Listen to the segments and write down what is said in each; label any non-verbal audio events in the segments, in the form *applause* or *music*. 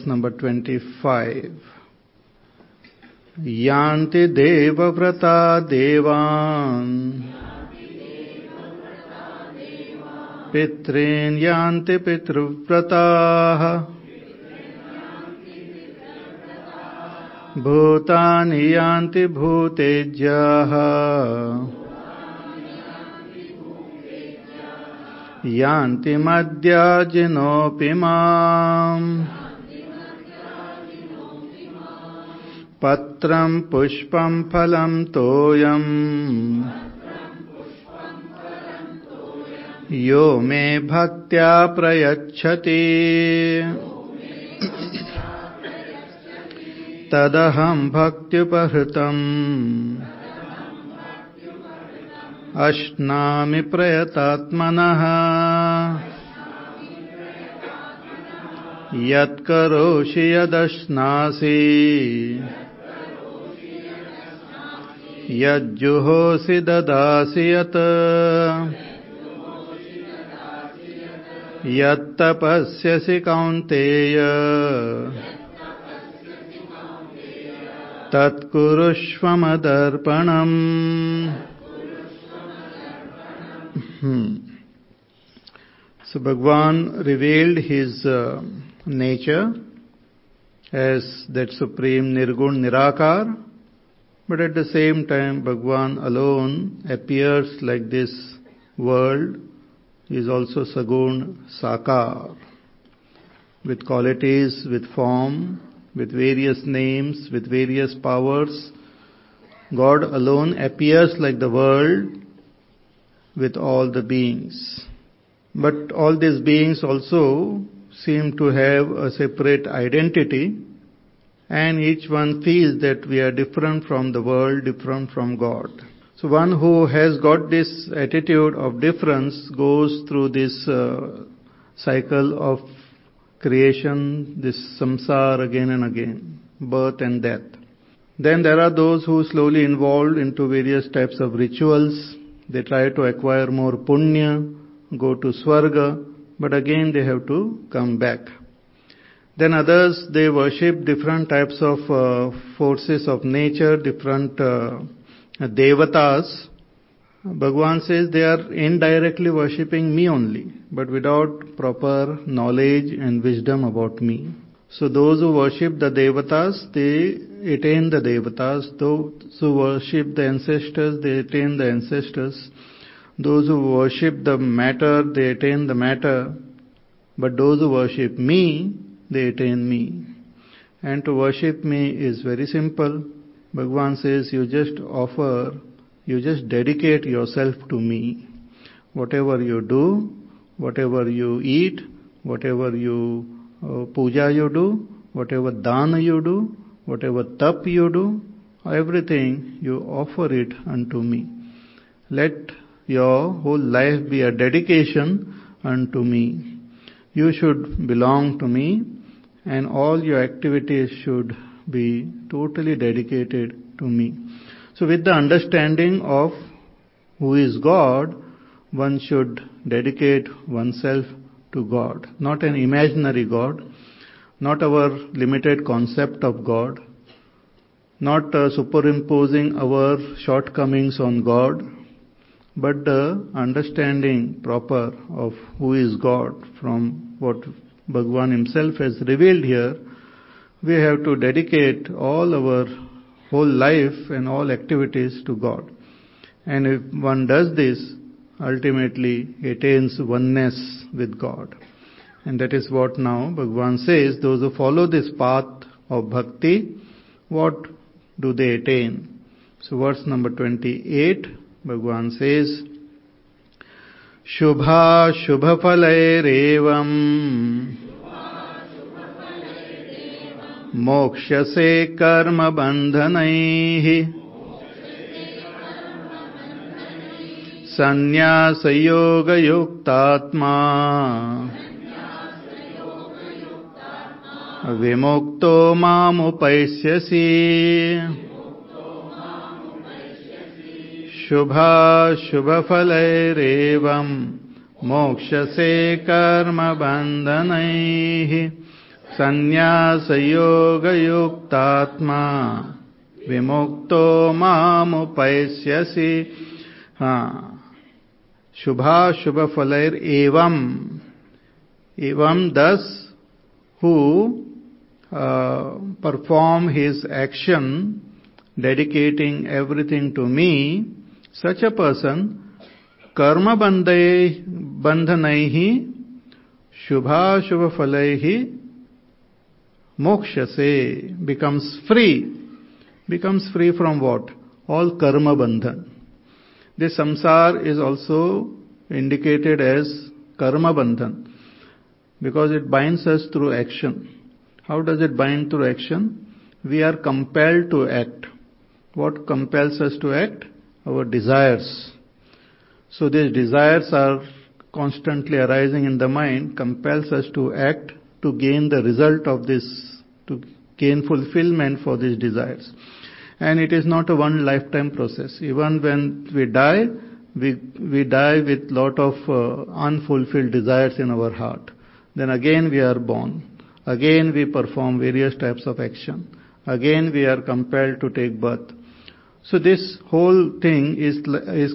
verse number 25. यान्ति देवव्रता देवान् पितॄन् यान्ति पितृव्रताः भूतानि यान्ति भूतेज्याः यान्ति मद्याजिनोऽपि माम् पत्रम् पुष्पम् फलम् तोयम्। यो मे भक्त्या प्रयच्छति। तदहम् भक्त्युपहृतम् अश्नामि प्रयतात्मनः। यत्करोषि यदश्नासि। यजुहोसि ददासि यत्। यत्तपस्यसि कौन्तेय। तत्कुरुष्वमदर्पणम्। So Bhagwan revealed his nature as that supreme nirguna nirakar but at the same time Bhagwan alone appears like this world he is also Sagun Sakar, with qualities, with form, with various names, with various powers. God alone appears like the world with all the beings. But all these beings also seem to have a separate identity and each one feels that we are different from the world, different from God. So one who has got this attitude of difference goes through this uh, cycle of creation, this samsara again and again, birth and death. Then there are those who slowly involved into various types of rituals, they try to acquire more punya, go to swarga, but again they have to come back. Then others, they worship different types of uh, forces of nature, different uh, devatas. Bhagwan says they are indirectly worshipping me only, but without proper knowledge and wisdom about me. So those who worship the devatas, they attain the devatas. Those who worship the ancestors, they attain the ancestors. Those who worship the matter, they attain the matter. But those who worship me, they attain me. And to worship me is very simple. Bhagwan says, you just offer, you just dedicate yourself to me. Whatever you do, whatever you eat, whatever you uh, puja you do, whatever dana you do, whatever tap you do, everything you offer it unto me. Let your whole life be a dedication unto me. You should belong to me and all your activities should be totally dedicated to me. So with the understanding of who is God, one should dedicate oneself to God, not an imaginary God, not our limited concept of God, not uh, superimposing our shortcomings on God, but the understanding proper of who is God from what Bhagwan himself has revealed here, we have to dedicate all our whole life and all activities to God. And if one does this, ultimately attains oneness with God. And that is what now Bhagwan says, those who follow this path of bhakti, what do they attain? So verse number 28, Bhagwan says, शुभाशुभफलैरेवम् मोक्ष्यसे कर्मबन्धनैः सन्न्यासयोगयुक्तात्मा विमुक्तो मामुपैश्यसि शुभाशुभफलैरेवम् मोक्षसे कर्मबन्धनैः सन्न्यासयोगयुक्तात्मा विमुक्तो मामुपैस्यसि हा। शुभाशुभफलैर् एवं एवं thus who perform his action dedicating everything to me such a person karma bandhanaihi shubha shubha falaihi mokshase becomes free becomes free from what all karma bandhan this samsar is also indicated as karma bandhan because it binds us through action. How does it bind through action? We are compelled to act. What compels us to act? Our desires. So these desires are constantly arising in the mind, compels us to act to gain the result of this, to gain fulfillment for these desires and it is not a one lifetime process. Even when we die, we, we die with lot of uh, unfulfilled desires in our heart. Then again we are born. Again we perform various types of action. Again we are compelled to take birth. So this whole thing is, is,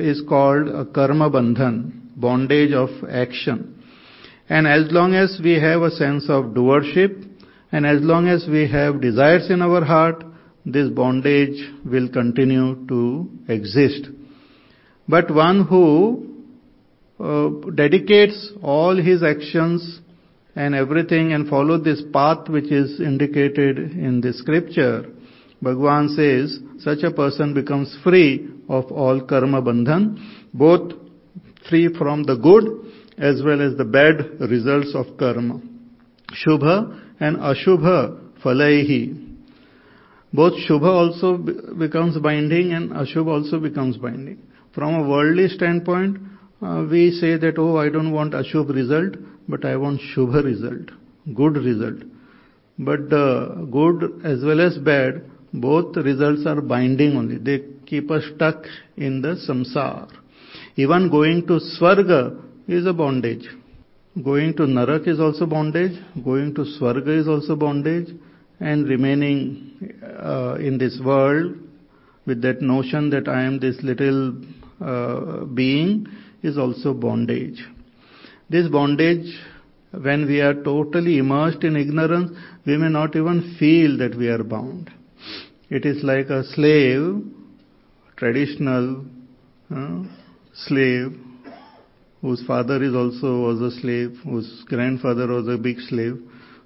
is called a karma bandhan, bondage of action. And as long as we have a sense of doership, and as long as we have desires in our heart, this bondage will continue to exist. But one who uh, dedicates all his actions and everything and follow this path which is indicated in the scripture, Bhagwan says, such a person becomes free of all karma bandhan, both free from the good as well as the bad results of karma. Shubha and Ashubha falaihi. Both Shubha also becomes binding and Ashubha also becomes binding. From a worldly standpoint, uh, we say that, oh, I don't want Ashubha result, but I want Shubha result, good result. But uh, good as well as bad, both results are binding only. They keep us stuck in the samsar. Even going to Swarga is a bondage. Going to Narak is also bondage. Going to Swarga is also bondage and remaining uh, in this world with that notion that I am this little uh, being is also bondage. This bondage, when we are totally immersed in ignorance, we may not even feel that we are bound. It is like a slave, traditional uh, slave, whose father is also was a slave, whose grandfather was a big slave,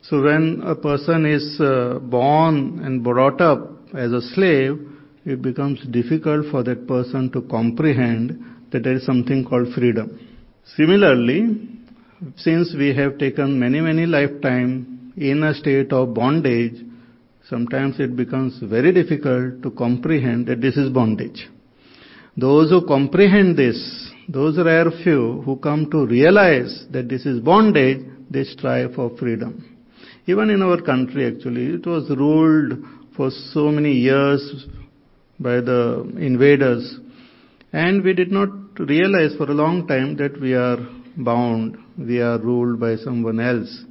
so when a person is uh, born and brought up as a slave, it becomes difficult for that person to comprehend that there is something called freedom. Similarly, since we have taken many, many lifetime in a state of bondage, sometimes it becomes very difficult to comprehend that this is bondage. Those who comprehend this, those rare few who come to realize that this is bondage, they strive for freedom. Even in our country, actually, it was ruled for so many years by the invaders. And we did not realize for a long time that we are bound, we are ruled by someone else.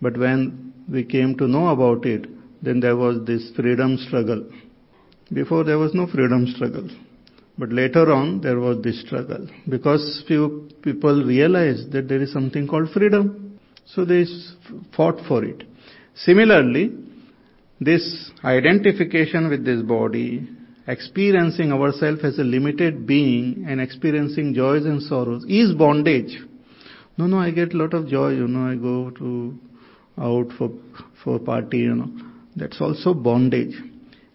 But when we came to know about it, then there was this freedom struggle. Before there was no freedom struggle. But later on, there was this struggle. Because few people realized that there is something called freedom. So they fought for it. Similarly, this identification with this body, experiencing ourselves as a limited being and experiencing joys and sorrows is bondage. No, no, I get a lot of joy, you know, I go to out for for party, you know. That's also bondage.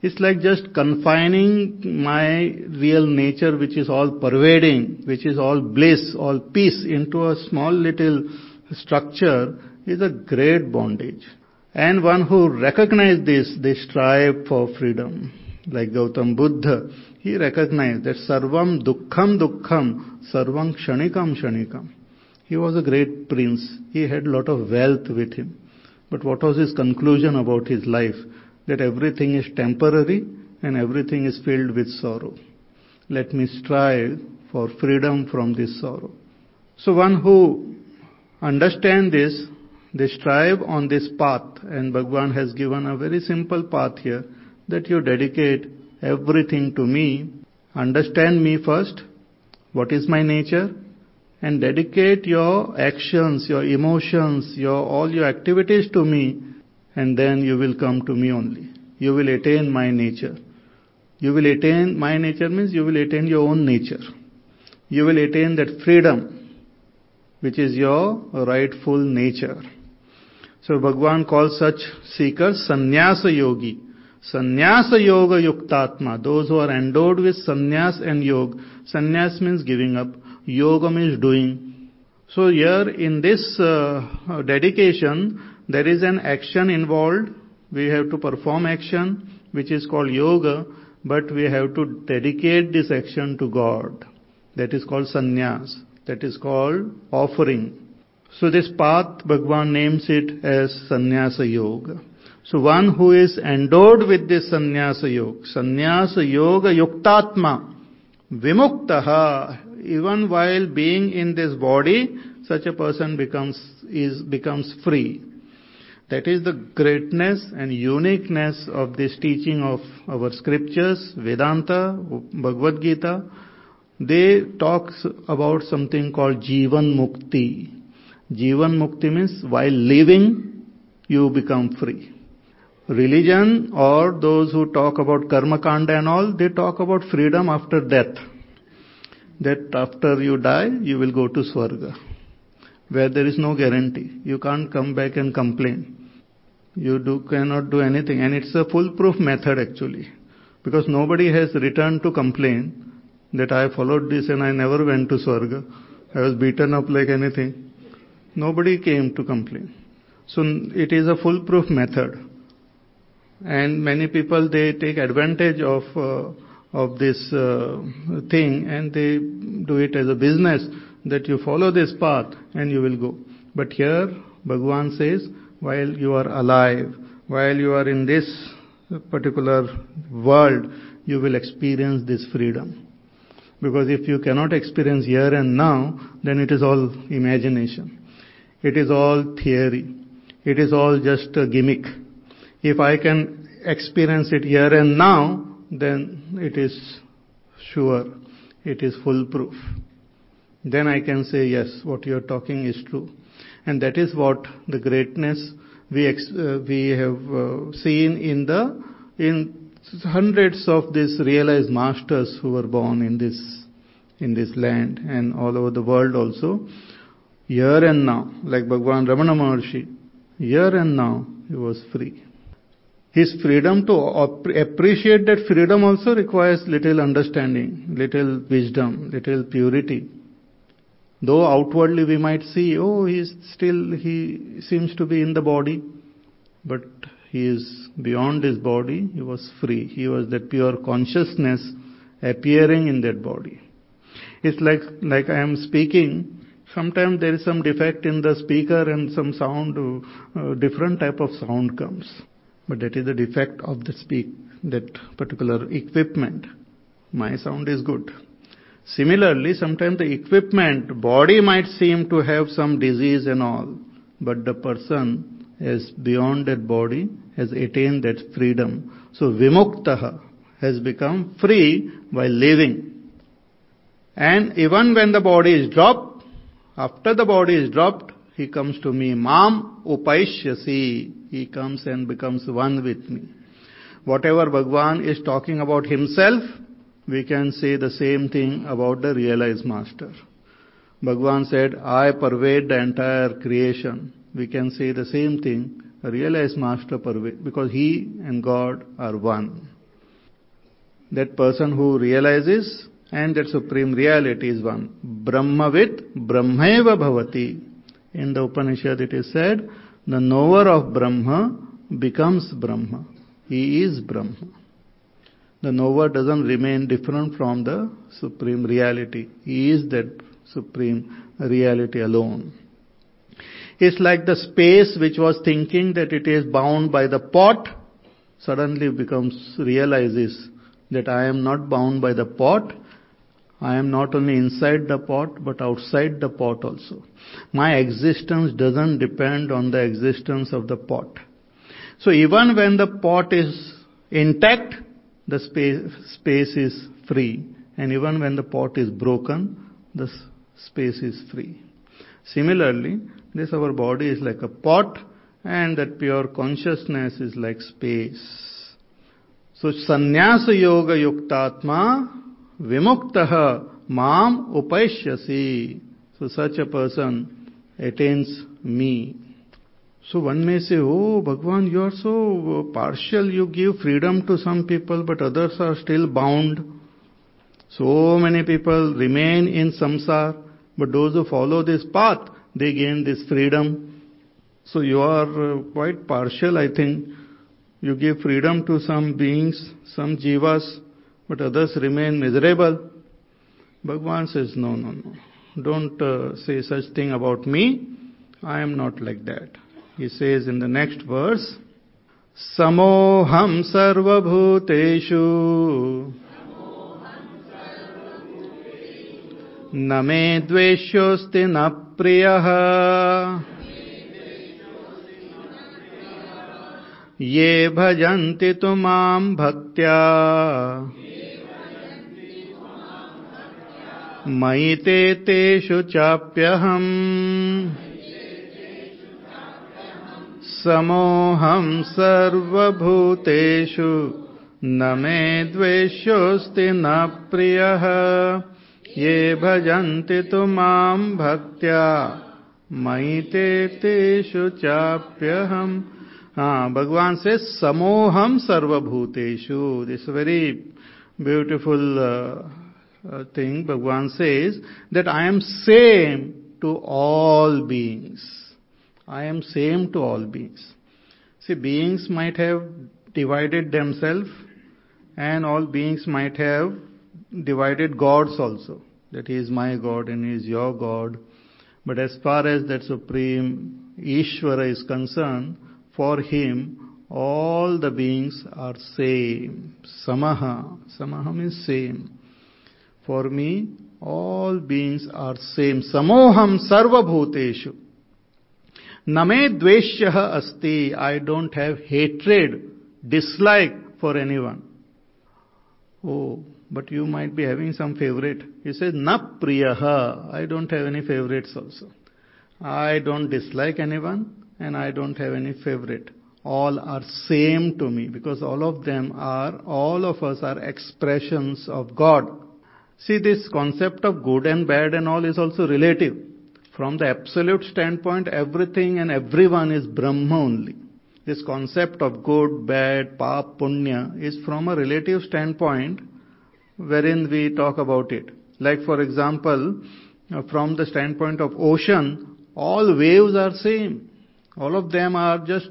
It's like just confining my real nature, which is all pervading, which is all bliss, all peace, into a small little structure is a great bondage. And one who recognizes this, they strive for freedom. Like Gautam Buddha, he recognized that sarvam dukkham dukkham, sarvam kshanikam kshanikam. He was a great prince. He had a lot of wealth with him. But what was his conclusion about his life? That everything is temporary and everything is filled with sorrow. Let me strive for freedom from this sorrow. So one who understand this, they strive on this path and Bhagwan has given a very simple path here that you dedicate everything to me, understand me first, what is my nature, and dedicate your actions, your emotions, your all your activities to me, and then you will come to me only. You will attain my nature. You will attain my nature means you will attain your own nature. You will attain that freedom, which is your rightful nature. So Bhagwan calls such seekers sannyasa yogi. Sannyasa yoga yuktatma, those who are endowed with sannyas and yoga. Sannyas means giving up, yoga is doing. So here in this uh, dedication, there is an action involved. We have to perform action, which is called yoga, but we have to dedicate this action to God. That is called sannyas. That is called offering. So this path, Bhagwan names it as sannyasa yoga. So one who is endowed with this sannyasa yoga, sannyasa yoga yuktatma, vimuktaha, even while being in this body, such a person becomes, is, becomes free. That is the greatness and uniqueness of this teaching of our scriptures, Vedanta, Bhagavad Gita. They talk about something called Jivan Mukti. Jivan Mukti means while living, you become free. Religion or those who talk about karma kanda and all, they talk about freedom after death. That after you die, you will go to Swarga, where there is no guarantee. You can't come back and complain. You do, cannot do anything. And it's a foolproof method actually. Because nobody has returned to complain that I followed this and I never went to Swarga. I was beaten up like anything. Nobody came to complain. So it is a foolproof method and many people they take advantage of uh, of this uh, thing and they do it as a business that you follow this path and you will go. But here bhagwan says while you are alive while you are in this particular world you will experience this freedom. Because if you cannot experience here and now then it is all imagination. It is all theory. It is all just a gimmick. If I can experience it here and now, then it is sure, it is foolproof. Then I can say, yes, what you are talking is true. And that is what the greatness we, ex- uh, we have uh, seen in the, in hundreds of these realized masters who were born in this, in this land and all over the world also. Here and now, like Bhagwan Ramana Maharshi, here and now, he was free. His freedom to appreciate that freedom also requires little understanding, little wisdom, little purity. Though outwardly we might see, oh, he's still, he seems to be in the body, but he is beyond his body, he was free. He was that pure consciousness appearing in that body. It's like, like I am speaking, sometimes there is some defect in the speaker and some sound, uh, different type of sound comes. But that is the defect of the speak, that particular equipment. My sound is good. Similarly, sometimes the equipment, body might seem to have some disease and all, but the person is beyond that body, has attained that freedom. So vimuktaha has become free while living. And even when the body is dropped, after the body is dropped, he comes to me, Mam upaishyasi. He comes and becomes one with me. Whatever Bhagwan is talking about himself, we can say the same thing about the realized master. Bhagwan said, I pervade the entire creation. We can say the same thing, realized master pervade, because he and God are one. That person who realizes and that supreme reality is one. Brahmavit Brahmaeva Bhavati. In the Upanishad it is said, the knower of Brahma becomes Brahma. He is Brahma. The knower doesn't remain different from the supreme reality. He is that supreme reality alone. It's like the space which was thinking that it is bound by the pot, suddenly becomes, realizes that I am not bound by the pot, I am not only inside the pot, but outside the pot also. My existence doesn't depend on the existence of the pot. So even when the pot is intact, the space, space is free. And even when the pot is broken, the space is free. Similarly, this our body is like a pot and that pure consciousness is like space. So sannyasa yoga yuktatma vimuktaha mam upaishyasi. So such a person attains me. So one may say, oh Bhagwan, you are so partial, you give freedom to some people, but others are still bound. So many people remain in samsara, but those who follow this path, they gain this freedom. So you are quite partial, I think. You give freedom to some beings, some jivas, but others remain miserable. Bhagwan says, no, no, no. Don't uh, say such thing about me. I am not like that. He says in the next verse, Samoham sarvabhuteshu न मे द्वेष्योऽस्ति न प्रियः ये भजन्ति तु माम् भक्त्या मयि ते तेषु चाप्यहम्। समोऽहम् सर्वभूतेषु, न मे द्वेष्योऽस्ति न प्रियः। ये भजन्ति तु माम् भक्त्या मयि ते तेषु चाप्यहम्। हाँ भगवान से समोहम सर्वभूतेषु। This very beautiful Uh, thing, Bhagwan says that I am same to all beings. I am same to all beings. See, beings might have divided themselves and all beings might have divided gods also. That he is my God and he is your God. But as far as that supreme Ishvara is concerned, for him all the beings are same. Samaha. Samaha means same. For me, all beings are same. Samoham sarva bhuteshu. Name dveshya asti. I don't have hatred, dislike for anyone. Oh, but you might be having some favorite. He says, na priyaha. I don't have any favorites also. I don't dislike anyone and I don't have any favorite. All are same to me because all of them are, all of us are expressions of God. See, this concept of good and bad and all is also relative. From the absolute standpoint, everything and everyone is Brahma only. This concept of good, bad, pap, punya is from a relative standpoint wherein we talk about it. Like for example, from the standpoint of ocean, all waves are same. All of them are just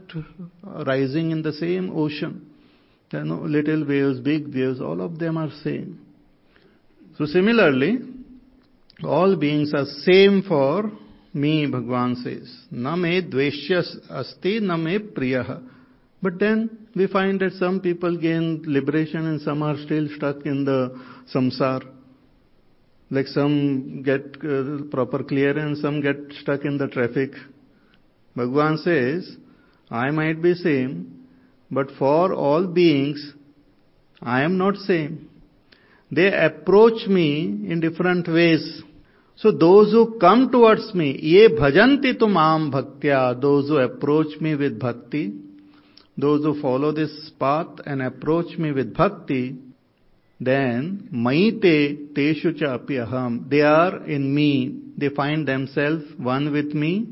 rising in the same ocean. There are no little waves, big waves, all of them are same. So similarly, all beings are same for me, Bhagwan says. Na dveshyas asti, na priyaha. But then we find that some people gain liberation and some are still stuck in the samsar. Like some get uh, proper clearance, some get stuck in the traffic. Bhagwan says, I might be same, but for all beings, I am not same. They approach me in different ways. So those who come towards me, ye bhajanti tumam bhaktya, those who approach me with bhakti, those who follow this path and approach me with bhakti, then maite teshu cha apyaham, they are in me, they find themselves one with me,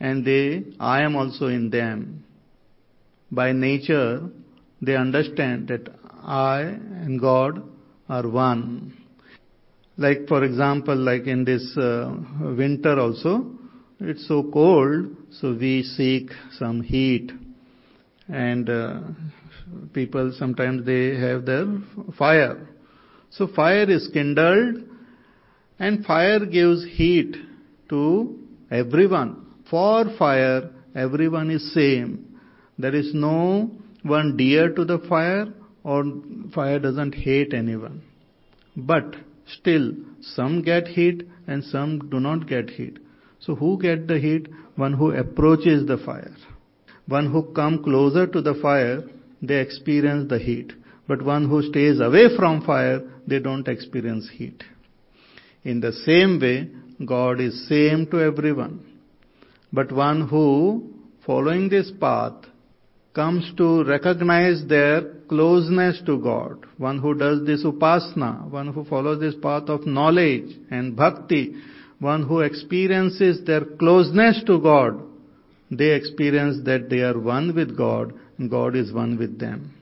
and they, I am also in them. By nature, they understand that I and God are one. Like for example, like in this uh, winter also, it's so cold, so we seek some heat. And uh, people sometimes they have their fire. So fire is kindled and fire gives heat to everyone. For fire, everyone is same. There is no one dear to the fire or fire doesn't hate anyone. But still some get heat and some do not get heat. So who get the heat? One who approaches the fire. One who come closer to the fire, they experience the heat. But one who stays away from fire, they don't experience heat. In the same way, God is same to everyone. But one who, following this path, comes to recognize their closeness to God, one who does this upasana, one who follows this path of knowledge and bhakti, one who experiences their closeness to God, they experience that they are one with God and God is one with them.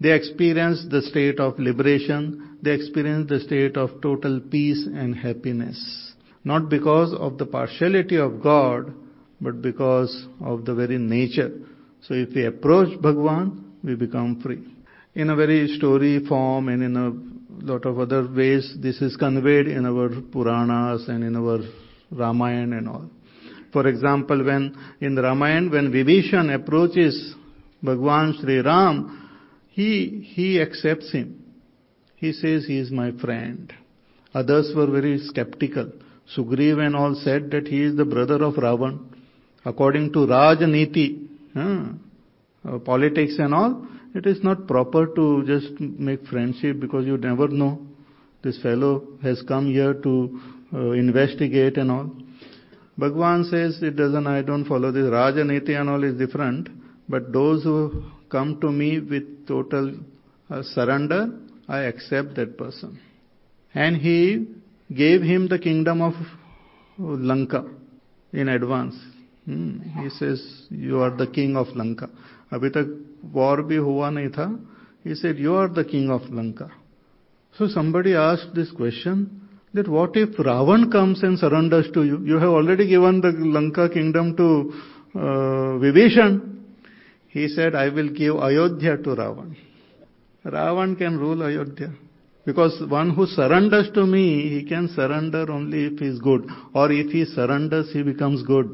They experience the state of liberation, they experience the state of total peace and happiness. Not because of the partiality of God, but because of the very nature. So if we approach Bhagwan, we become free. In a very story form and in a lot of other ways, this is conveyed in our Puranas and in our Ramayana and all. For example, when in the Ramayana, when Vibhishan approaches Bhagwan Sri Ram, he, he accepts him. He says he is my friend. Others were very skeptical. Sugriv and all said that he is the brother of Ravan. According to Rajniti, uh, politics and all, it is not proper to just make friendship because you never know. This fellow has come here to uh, investigate and all. Bhagwan says it doesn't, I don't follow this. Rajaniti and all is different. But those who come to me with total uh, surrender, I accept that person. And he gave him the kingdom of Lanka in advance. Hmm. He says, you are the king of Lanka. अभी तक war भी हुआ नहीं था he said you are the king of lanka so somebody asked this question that what if ravan comes and surrenders to you you have already given the lanka kingdom to uh, vibhishan he said i will give ayodhya to ravan ravan can rule ayodhya because one who surrenders to me he can surrender only if he is good or if he surrenders he becomes good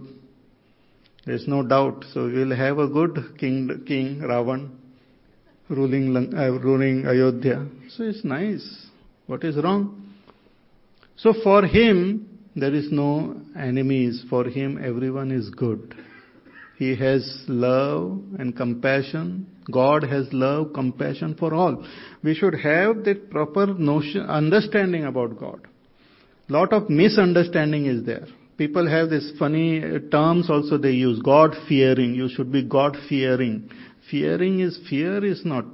there's no doubt. So we'll have a good king, king Ravan, ruling, uh, ruling Ayodhya. So it's nice. What is wrong? So for him, there is no enemies. For him, everyone is good. He has love and compassion. God has love, compassion for all. We should have that proper notion, understanding about God. Lot of misunderstanding is there people have this funny terms also they use god fearing you should be god fearing fearing is fear is not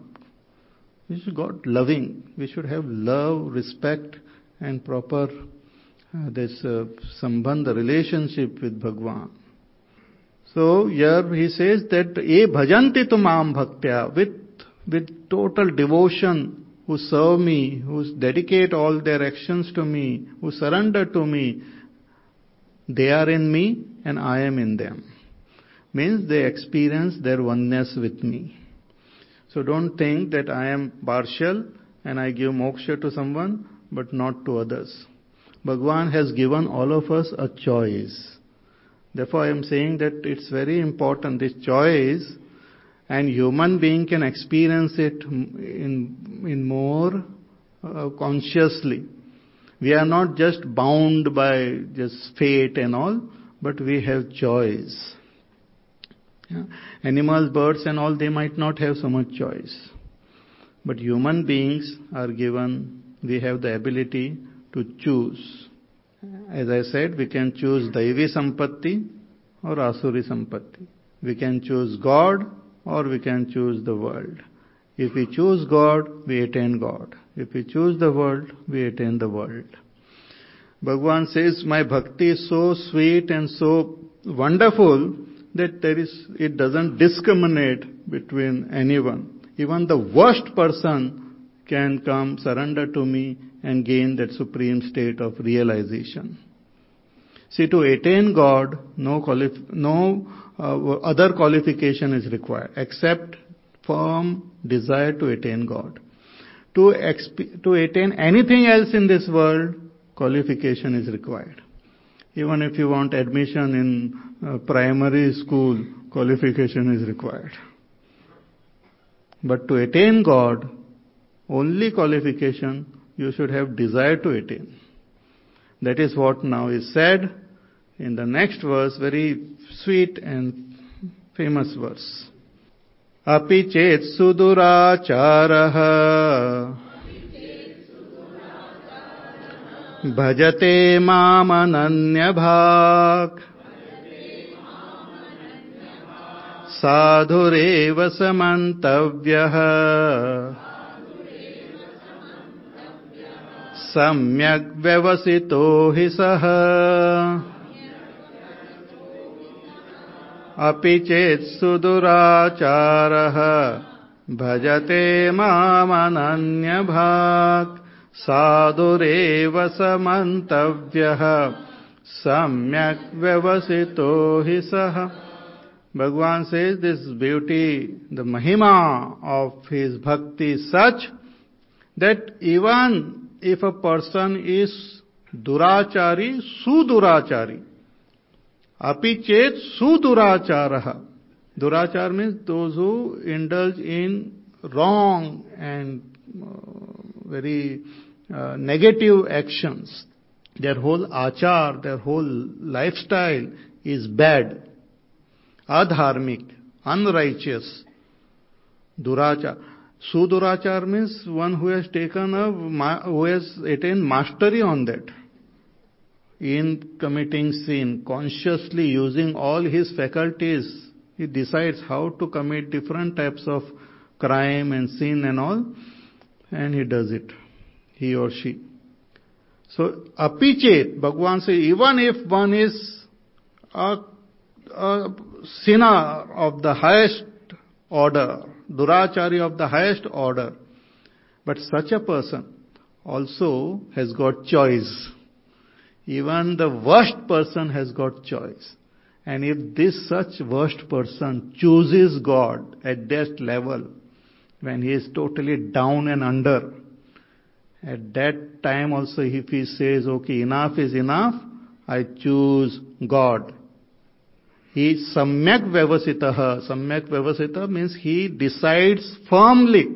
we should god loving we should have love respect and proper uh, this uh, sambandha relationship with bhagwan. So here he says that e bhajanti tumam bhaktya with with total devotion who serve me who dedicate all their actions to me who surrender to me they are in me and I am in them. Means they experience their oneness with me. So don't think that I am partial and I give moksha to someone but not to others. Bhagwan has given all of us a choice. Therefore I am saying that it's very important this choice and human being can experience it in, in more uh, consciously. We are not just bound by just fate and all, but we have choice. Yeah. Animals, birds and all, they might not have so much choice. But human beings are given, we have the ability to choose. As I said, we can choose Daivi Sampatti or Asuri Sampatti. We can choose God or we can choose the world. If we choose God, we attain God. If we choose the world, we attain the world. Bhagwan says, my bhakti is so sweet and so wonderful that there is, it doesn't discriminate between anyone. Even the worst person can come surrender to me and gain that supreme state of realization. See, to attain God, no, no uh, other qualification is required except firm desire to attain God. To, exp- to attain anything else in this world, qualification is required. Even if you want admission in uh, primary school, qualification is required. But to attain God, only qualification, you should have desire to attain. That is what now is said in the next verse, very sweet and famous verse. अपि चेत् सुदुराचारः। भजते मामनन्यभाक्। साधुरेव समन्तव्यः। सम्यग् व्यवसितो हि सः अपि चेत् भजते मामनन्यभात् साधुरेव स मन्तव्यः सम्यक् व्यवसितो हि सः। Bhagwan says this beauty the mahima of his bhakti such that even if a person is durachari sudurachari अपी चेत सुदुराचार। Durachar means those indulge in wrong and very negative actions their whole achar their whole lifestyle is bad adharmik unrighteous durachar sudurachar means one who's taken a who's attained mastery on that In committing sin, consciously using all his faculties, he decides how to commit different types of crime and sin and all, and he does it. He or she. So, apichet, Bhagavan says, even if one is a a sinner of the highest order, durachari of the highest order. But such a person also has got choice. Even the worst person has got choice. And if this such worst person chooses God at that level, when he is totally down and under, at that time also if he says, okay, enough is enough, I choose God. He samyak vyavasitaha. Samyak vyavasita means he decides firmly.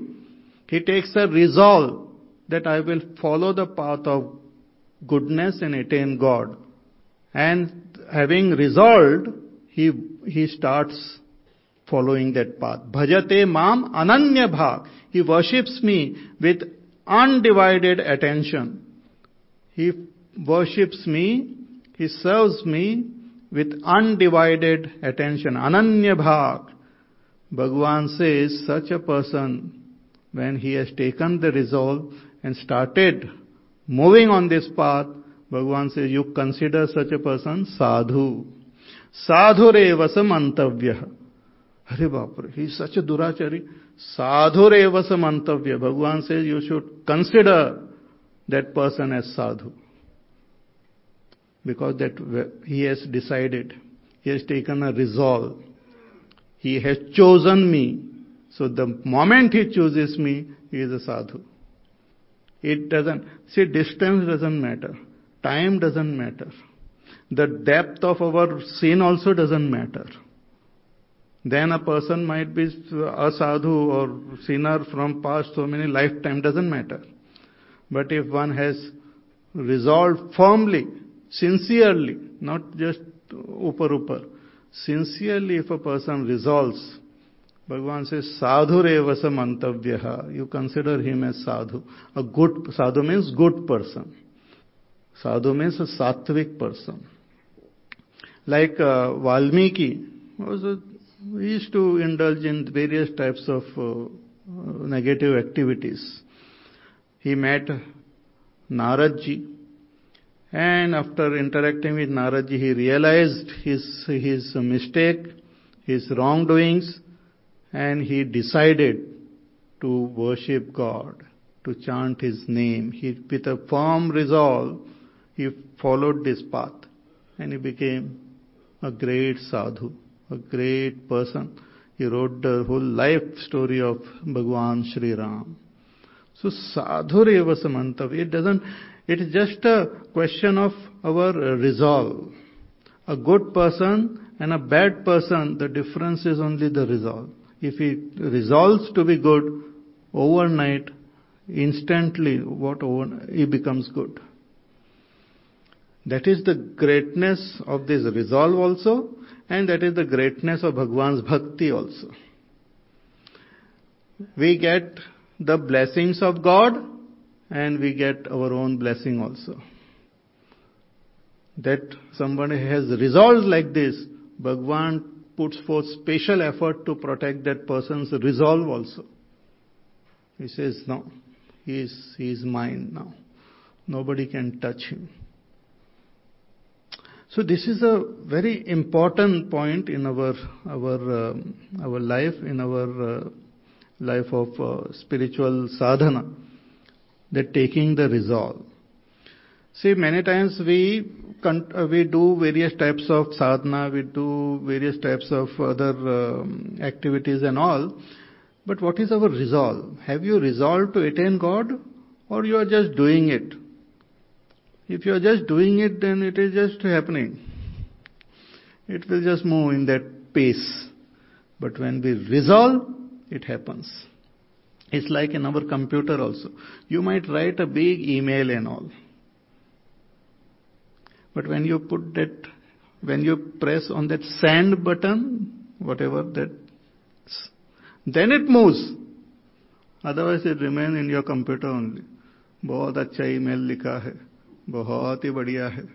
He takes a resolve that I will follow the path of goodness and attain God. And having resolved, he, he starts following that path. Bhajate mam ananya bhak. He worships me with undivided attention. He worships me, he serves me with undivided attention. Ananya bhak. Bhagwan says such a person, when he has taken the resolve and started moving on this path, Bhagwan says you consider such a person sadhu. Sadhureva samantavya. Hare Bapre, he is such a durachari. Sadhureva samantavya. Bhagwan says you should consider that person as sadhu because that he has decided, he has taken a resolve. He has chosen me. So the moment he chooses me, he is a sadhu. It doesn't, see, distance doesn't matter. Time doesn't matter. The depth of our sin also doesn't matter. Then a person might be a sadhu or sinner from past so many lifetime, doesn't matter. But if one has resolved firmly sincerely, not just upar upar. Sincerely, if a person resolves, Bhagavan says, sadhu revasa mantavyaha. You consider him as sadhu. A good, sadhu means good person. Sadhu means a sattvic person. Like uh, Valmiki, was a, he used to indulge in various types of uh, negative activities. He met Naradji, and after interacting with Naradji, he realized his, his mistake, his wrongdoings, and he decided to worship God, to chant his name. He, with a firm resolve, he followed this path and he became a great sadhu, a great person. He wrote the whole life story of Bhagwan Sri Ram. So sadhureva samantav. It doesn't, it is just a question of our resolve. A good person and a bad person, the difference is only the resolve. If he resolves to be good, overnight instantly what he becomes good. That is the greatness of this resolve also, and that is the greatness of Bhagwan's bhakti also. We get the blessings of God and we get our own blessing also. That somebody has resolved like this, Bhagwan puts forth special effort to protect that person's resolve also. He says, No, he is, he is mine now. Nobody can touch him. So this is a very important point in our our uh, our life, in our uh, life of uh, spiritual sadhana, that taking the resolve. See, many times we we do various types of sadhana, we do various types of other um, activities and all. But what is our resolve? Have you resolved to attain God, or you are just doing it? If you are just doing it, then it is just happening. It will just move in that pace. But when we resolve, it happens. It's like in our computer also. You might write a big email and all. But when you put that, when you press on that send button, whatever that, then it moves. Otherwise it remains in your computer only. बहुत अच्छा email लिखा है बहुत ही बढ़िया है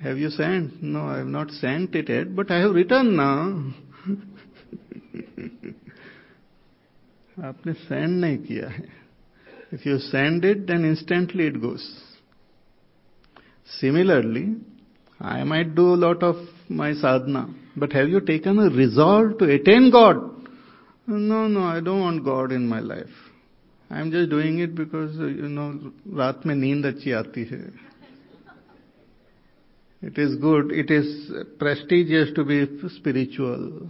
Have you sent? No, I have not sent it yet, but I have written now. आपने send नहीं किया है if you send it then instantly it goes similarly I might do a lot of my sadhana, but have you taken a resolve to attain God? No, no, I don't want God in my life. I'm just doing it because, you know, रात में नींद अच्छी आती है. It is good, it is prestigious to be spiritual.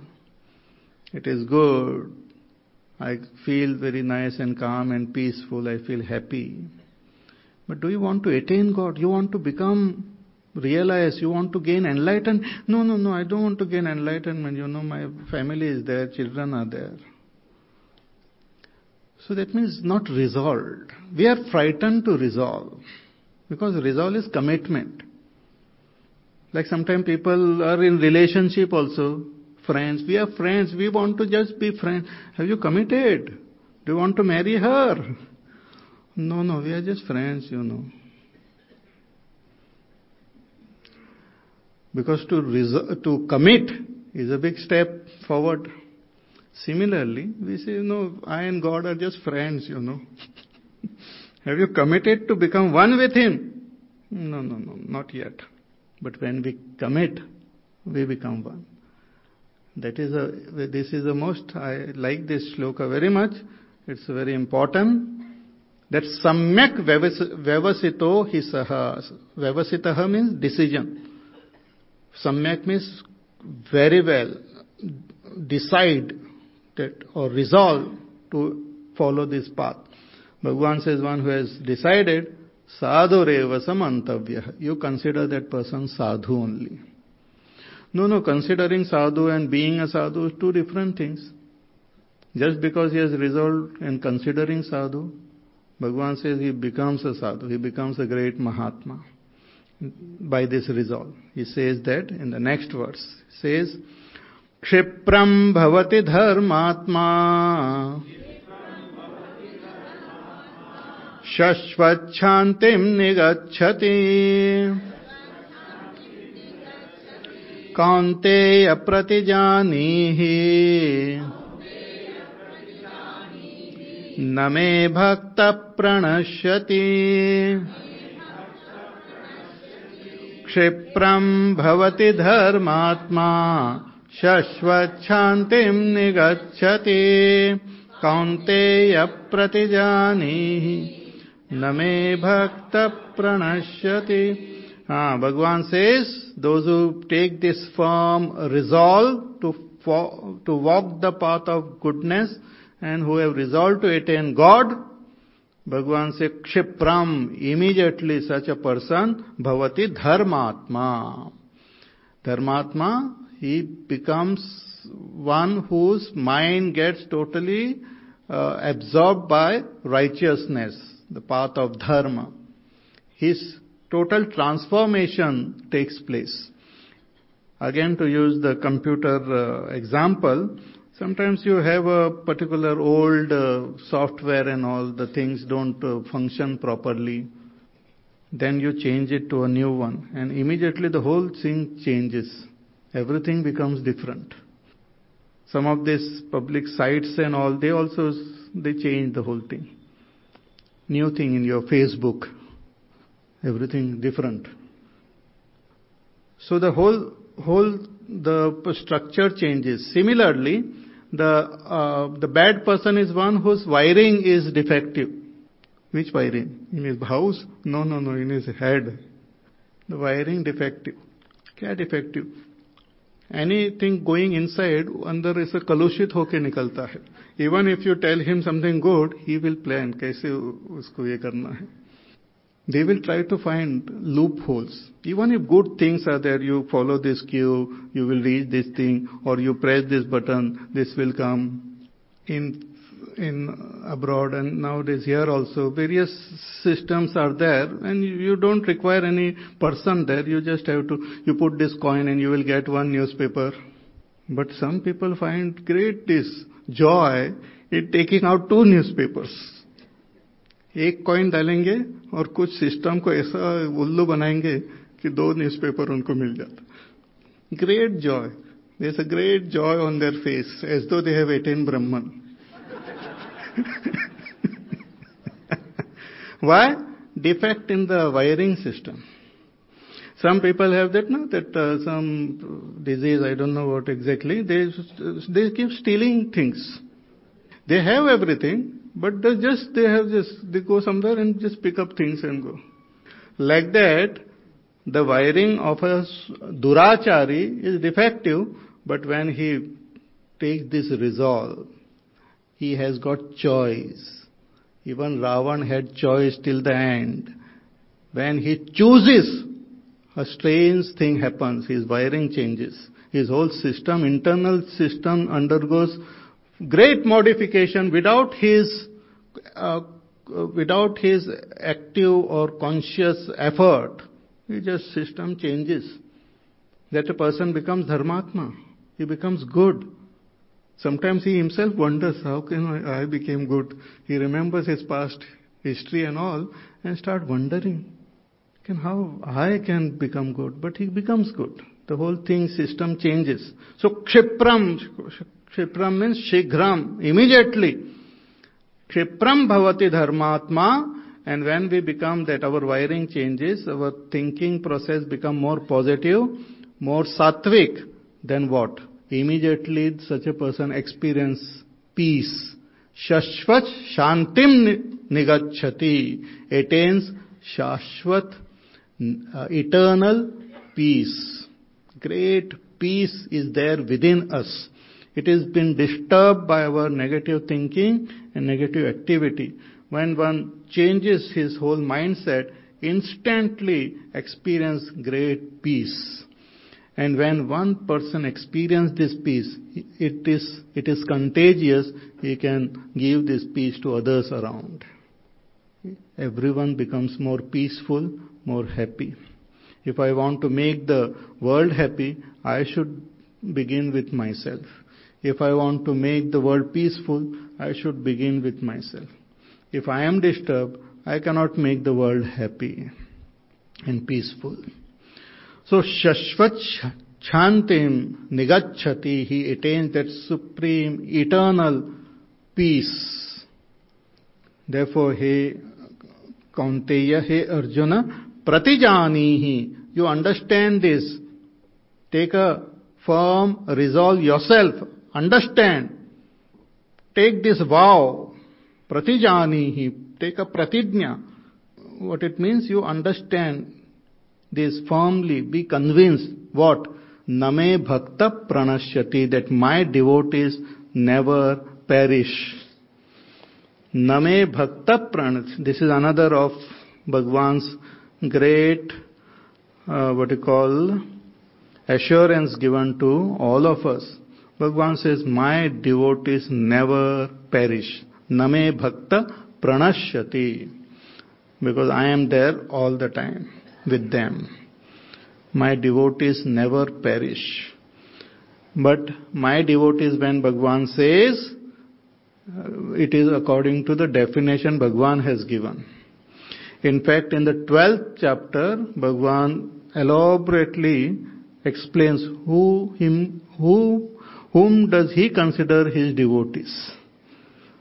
It is good. I feel very nice and calm and peaceful. I feel happy. But do you want to attain God? You want to become, realize, you want to gain enlightenment? No, no, no, I don't want to gain enlightenment. You know, my family is there, children are there. So that means not resolved. We are frightened to resolve. Because resolve is commitment. Like sometimes people are in relationship also friends. We are friends. We want to just be friends. Have you committed? Do you want to marry her? No, no, we are just friends, you know. Because to, resol- to commit is a big step forward. Similarly, we say, you know, I and God are just friends, you know. *laughs* Have you committed to become one with Him? No, no, no, not yet. But when we commit, we become one. That is a, this is the most, I like this shloka very much. It's very important. That samyak vyavasito hisaha. Vyavasitaha means decision. Samyak means very well. Decide that or resolve to follow this path. Bhagavan says one who has decided, sadhu reva samantavya. You consider that person sadhu only. No, no, considering sadhu and being a sadhu is two different things. Just because he has resolved and considering sadhu, Bhagavan says he becomes a sadhu, he becomes a great Mahatma by this resolve. He says that in the next verse. He says, क्षिप्रम् भवति धर्मात्मा शश्वच्छान्तिम् निगच्छति कौन्तेय प्रतिजानीहि न मे भक्त प्रणश्यति क्षिप्रम् भवति धर्मात्मा शश्वच्छान्तिम् निगच्छति कौन्तेय प्रतिजानीहि न मे भक्त प्रणश्यति Ah, Bhagavan says, those who take this firm resolve to, to walk the path of goodness and who have resolved to attain God, Bhagavan says, Kshipram, immediately such a person, bhavati dharmatma. Dharmatma, he becomes one whose mind gets totally uh, absorbed by righteousness, the path of dharma. His total transformation takes place. Again, to use the computer uh, example, sometimes you have a particular old uh, software and all the things don't uh, function properly. Then you change it to a new one, and immediately the whole thing changes. Everything becomes different. Some of these public sites and all, they also they change the whole thing. New thing in your Facebook, everything different. So the whole whole the structure changes. Similarly, the uh, the bad person is one whose wiring is defective. Which wiring? In his house? No, no, no. In his head. The wiring defective. क्या defective? Anything going inside अंदर ऐसे कलुषित होके निकलता है Even if you tell him something good, he will plan कैसे उसको ये करना है they will try to find loopholes. Even if good things are there, you follow this cue, you will reach this thing, or you press this button, this will come. In in abroad and nowadays here also, various systems are there, and you don't require any person there. You just have to you put this coin and you will get one newspaper. But some people find great this joy in taking out two newspapers. एक coin डालेंगे और कुछ system को ऐसा उल्लू बनाएँगे कि दो न्यूज़पेपर उनको मिल जाता। Great joy there a great joy on their face as though they have attained Brahman why defect in the wiring system some people have that ना that some disease I don't know what exactly they keep stealing things they have everything but they just, they have just, they go somewhere and just pick up things and go. Like that, the wiring of a durachari is defective, but when he takes this resolve, he has got choice. Even Ravan had choice till the end. When he chooses, a strange thing happens. His wiring changes. His whole system, internal system undergoes great modification without his uh, without his active or conscious effort. He just system changes. That a person becomes dharmatma. He becomes good. Sometimes he himself wonders, how can I, I became good? He remembers his past history and all and start wondering, can how I can become good? But he becomes good. The whole thing system changes. So kshipram, Kshipram means Shigram, immediately. Kshipram bhavati dharmatma, and when we become that our wiring changes, our thinking process become more positive, more sattvic, then what? Immediately such a person experience peace. Shashvat shantim nigachati, attains shashvat, uh, eternal peace. Great peace is there within us. It has been disturbed by our negative thinking and negative activity. When one changes his whole mindset, instantly experience great peace. And when one person experiences this peace, it is, it is contagious. He can give this peace to others around. Everyone becomes more peaceful, more happy. If I want to make the world happy, I should begin with myself. If I want to make the world peaceful, I should begin with myself. If I am disturbed, I cannot make the world happy and peaceful. So Shashvat Shantim Nigachati, he attains that supreme, eternal peace. Therefore, he Kaunteya, he Arjuna, Pratijanihi, you understand this. Take a firm resolve yourself Understand. Take this vow. Pratijanihi. Take a pratijna. What it means, you understand this firmly. Be convinced. What? Name bhakta pranashyati. That my devotees never perish. Name bhakta pranas. This is another of Bhagwan's great, uh, what you call, assurance given to all of us. Bhagavan says, My devotees never perish. Name Bhakta Pranashyati. Because I am there all the time with them. My devotees never perish. But my devotees, when Bhagwan says, uh, it is according to the definition Bhagwan has given. In fact, in the 12th chapter, Bhagwan elaborately explains who him, who, whom does he consider his devotees.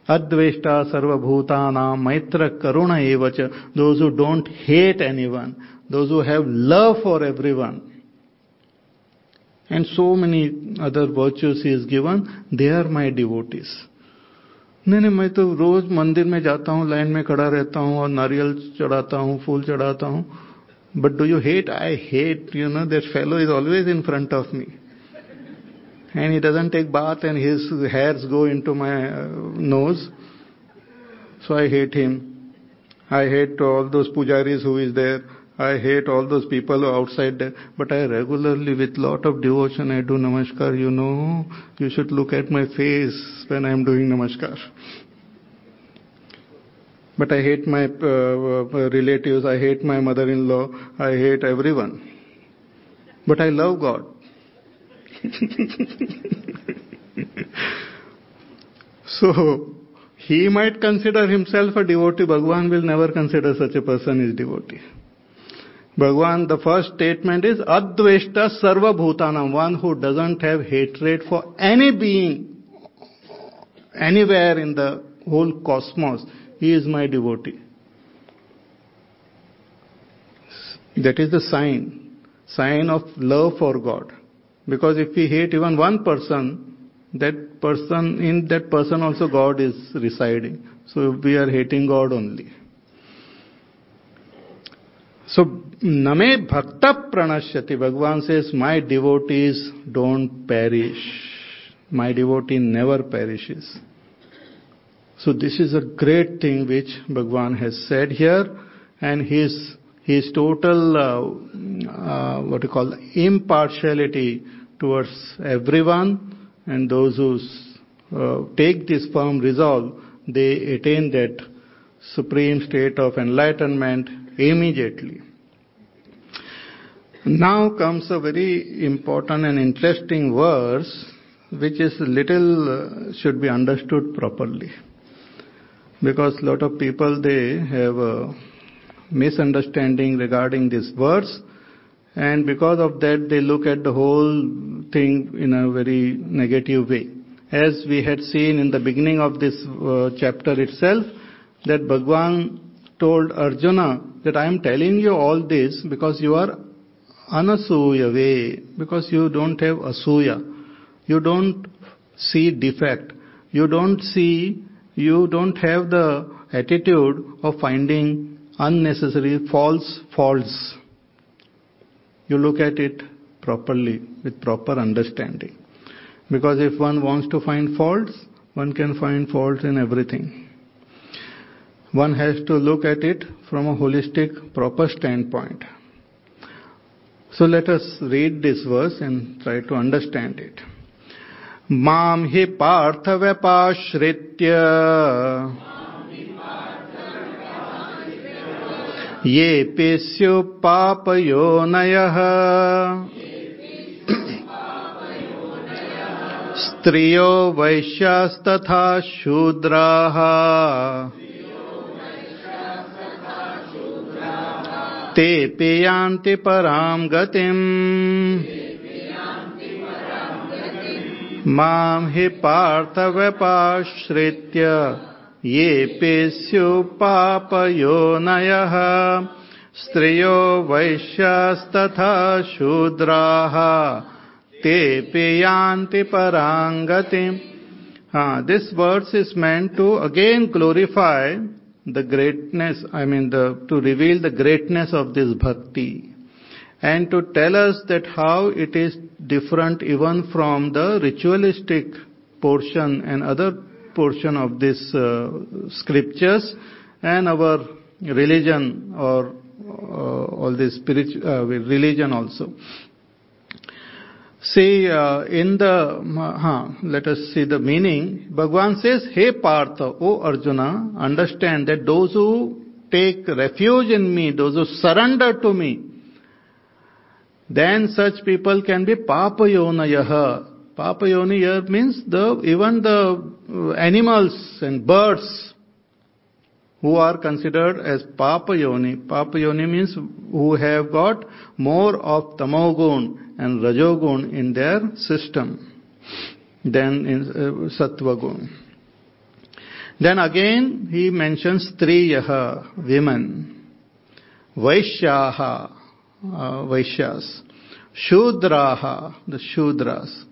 Adveshta sarvabhutana maitra karuna evacha. Those who don't hate anyone. Those who have love for everyone. And so many other virtues he has given. They are my devotees. नहीं नहीं मैं तो रोज मंदिर में जाता हूँ line में खड़ा रहता हूँ और नारियल चढ़ाता हूँ फूल चढ़ाता हूँ but do you hate I hate you know that fellow is always in front of me and he doesn't take bath and his hairs go into my uh, nose. So I hate him. I hate all those pujaris who is there. I hate all those people outside there. But I regularly, with lot of devotion, I do namaskar. You know, you should look at my face when I am doing namaskar. But I hate my uh, uh relatives. I hate my mother-in-law. I hate everyone. But I love God. *laughs* so, he might consider himself a devotee. Bhagwan will never consider such a person as devotee. Bhagwan, the first statement is Adveshta Sarva Bhutanam, one who doesn't have hatred for any being anywhere in the whole cosmos. He is my devotee. That is the sign, sign of love for God. Because if we hate even one person, that person, in that person also God is residing. So we are hating God only. So, Name Bhakta Pranashyati, Bhagwan says, my devotees don't perish. My devotee never perishes. So this is a great thing which Bhagwan has said here, and his his total uh, uh, what you call impartiality towards everyone, and those who uh, take this firm resolve, they attain that supreme state of enlightenment immediately. Now comes a very important and interesting verse which is little uh, should be understood properly because a lot of people they have a misunderstanding regarding this verse and because of that they look at the whole thing in a very negative way as we had seen in the beginning of this uh, chapter itself that Bhagwan told Arjuna that I am telling you all this because you are anasuya way, because you don't have asuya. You don't see defect. You don't see, you don't have the attitude of finding unnecessary false faults You look at it properly, with proper understanding. Because if one wants to find faults, one can find faults in everything one has to look at it from a holistic, proper standpoint. So let us read this verse and try to understand it. माम हि पार्थव्यपाश्रित्य ये पेस्युपापयोनयः स्त्रियो वैश्यास्तथा शूद्राः। ते पेयान्ति पराम् गतिम्। माम् हि पार्थव्यपाश्रित्य। ये पेस्युपापयोनयः स्त्रियो वैश्यास्तथा शूद्राः ते पेयान्ति पराम् गतिम् This verse is meant to again glorify the greatness, I mean, the, to reveal the greatness of this bhakti and to tell us that how it is different even from the ritualistic portion and other portion of this uh, scriptures and our religion or uh, all this spiritual uh, religion also. See, uh, in the, uh, let us see the meaning. Bhagwan says, Hey Partha, O Arjuna, understand that those who take refuge in me, those who surrender to me, then such people can be papayonayaha. Papayoni here means the, even the animals and birds who are considered as papayoni. Papayoni means who have got more of tamogun and rajogun in their system than in uh, sattvagun. Then again he mentions striyaha, women, vaishyaha, uh, vaishyas, shudraha, the shudras,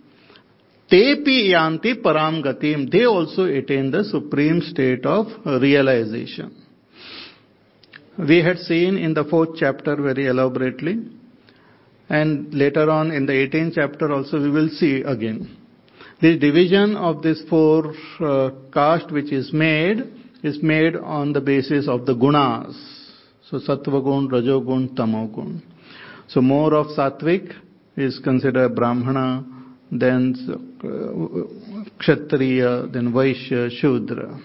tepi yanti param gatim, they also attain the supreme state of realization. We had seen in the fourth chapter very elaborately, and later on in the 18th chapter also we will see again. The division of this four uh, caste which is made is made on the basis of the gunas. So sattva gun, rajogun, tamogun. So more of sattvic is considered brahmana, then uh, kshatriya, then vaishya, shudra.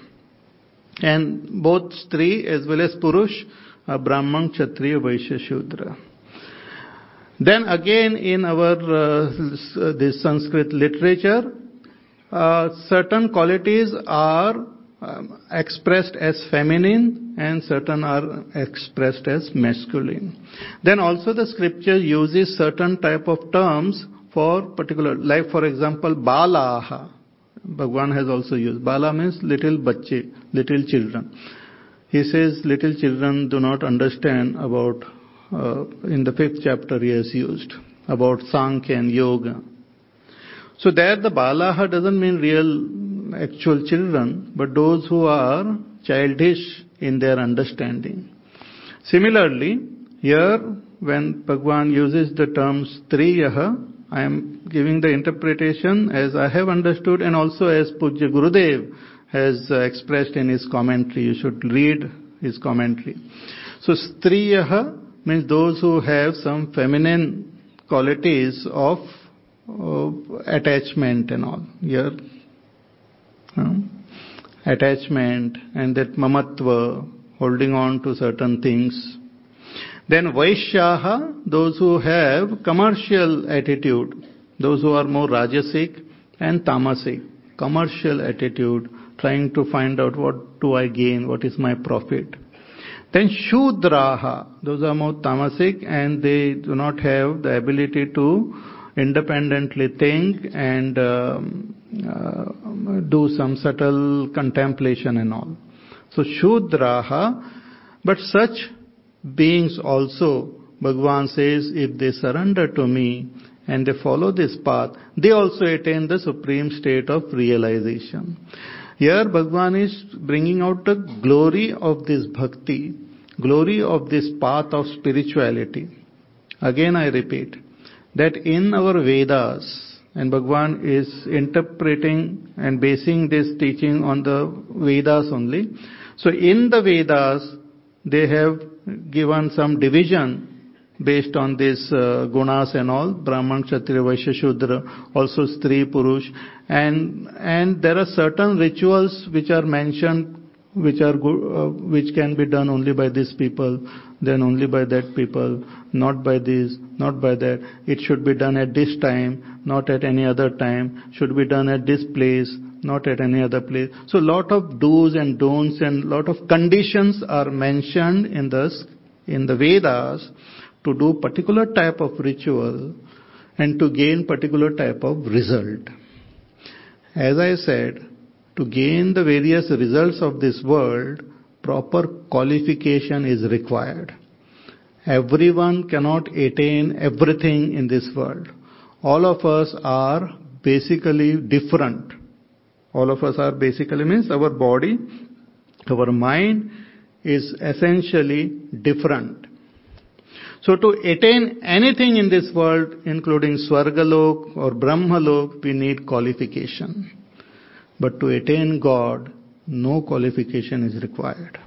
And both stri as well as purush are brahman, kshatriya, vaishya, shudra. Then again in our uh, this Sanskrit literature, uh, certain qualities are um, expressed as feminine and certain are expressed as masculine. Then also the scripture uses certain type of terms for particular, like for example, balaha. Bhagwan has also used. Bala means little bache, little children. He says little children do not understand about, uh, in the fifth chapter he has used, about Sankhya and Yoga. So there the balaha doesn't mean real actual children, but those who are childish in their understanding. Similarly, here when Bhagwan uses the term striyaha, I am giving the interpretation as I have understood and also as Pujya Gurudev has uh, expressed in his commentary. You should read his commentary. So striyaha means those who have some feminine qualities of uh, attachment and all. Here, attachment and that mamatva, holding on to certain things. Then Vaishyaha, those who have commercial attitude, those who are more rajasic and tamasic, commercial attitude, trying to find out what do I gain, what is my profit. Then Shudraha, those are more tamasic and they do not have the ability to independently think and um, uh, do some subtle contemplation and all. So Shudraha, but such beings also, Bhagwan says, if they surrender to me and they follow this path, they also attain the supreme state of realization. Here Bhagwan is bringing out the glory of this bhakti, glory of this path of spirituality. Again I repeat, that in our Vedas, and Bhagwan is interpreting and basing this teaching on the Vedas only. So in the Vedas, they have given some division based on this uh, gunas and all, Brahman, Kshatriya, Vaishya, Shudra, also Stri, Purush, and, and there are certain rituals which are mentioned which are uh, which can be done only by these people, then only by that people, not by these not by that. It should be done at this time, not at any other time. Should be done at this place, not at any other place. So lot of do's and don'ts and lot of conditions are mentioned in the in the Vedas to do particular type of ritual and to gain particular type of result. As I said, to gain the various results of this world, proper qualification is required. Everyone cannot attain everything in this world. All of us are basically different. All of us are basically means our body, our mind is essentially different. So to attain anything in this world, including Swargalok or Brahmalok, we need qualification. But to attain God, no qualification is required.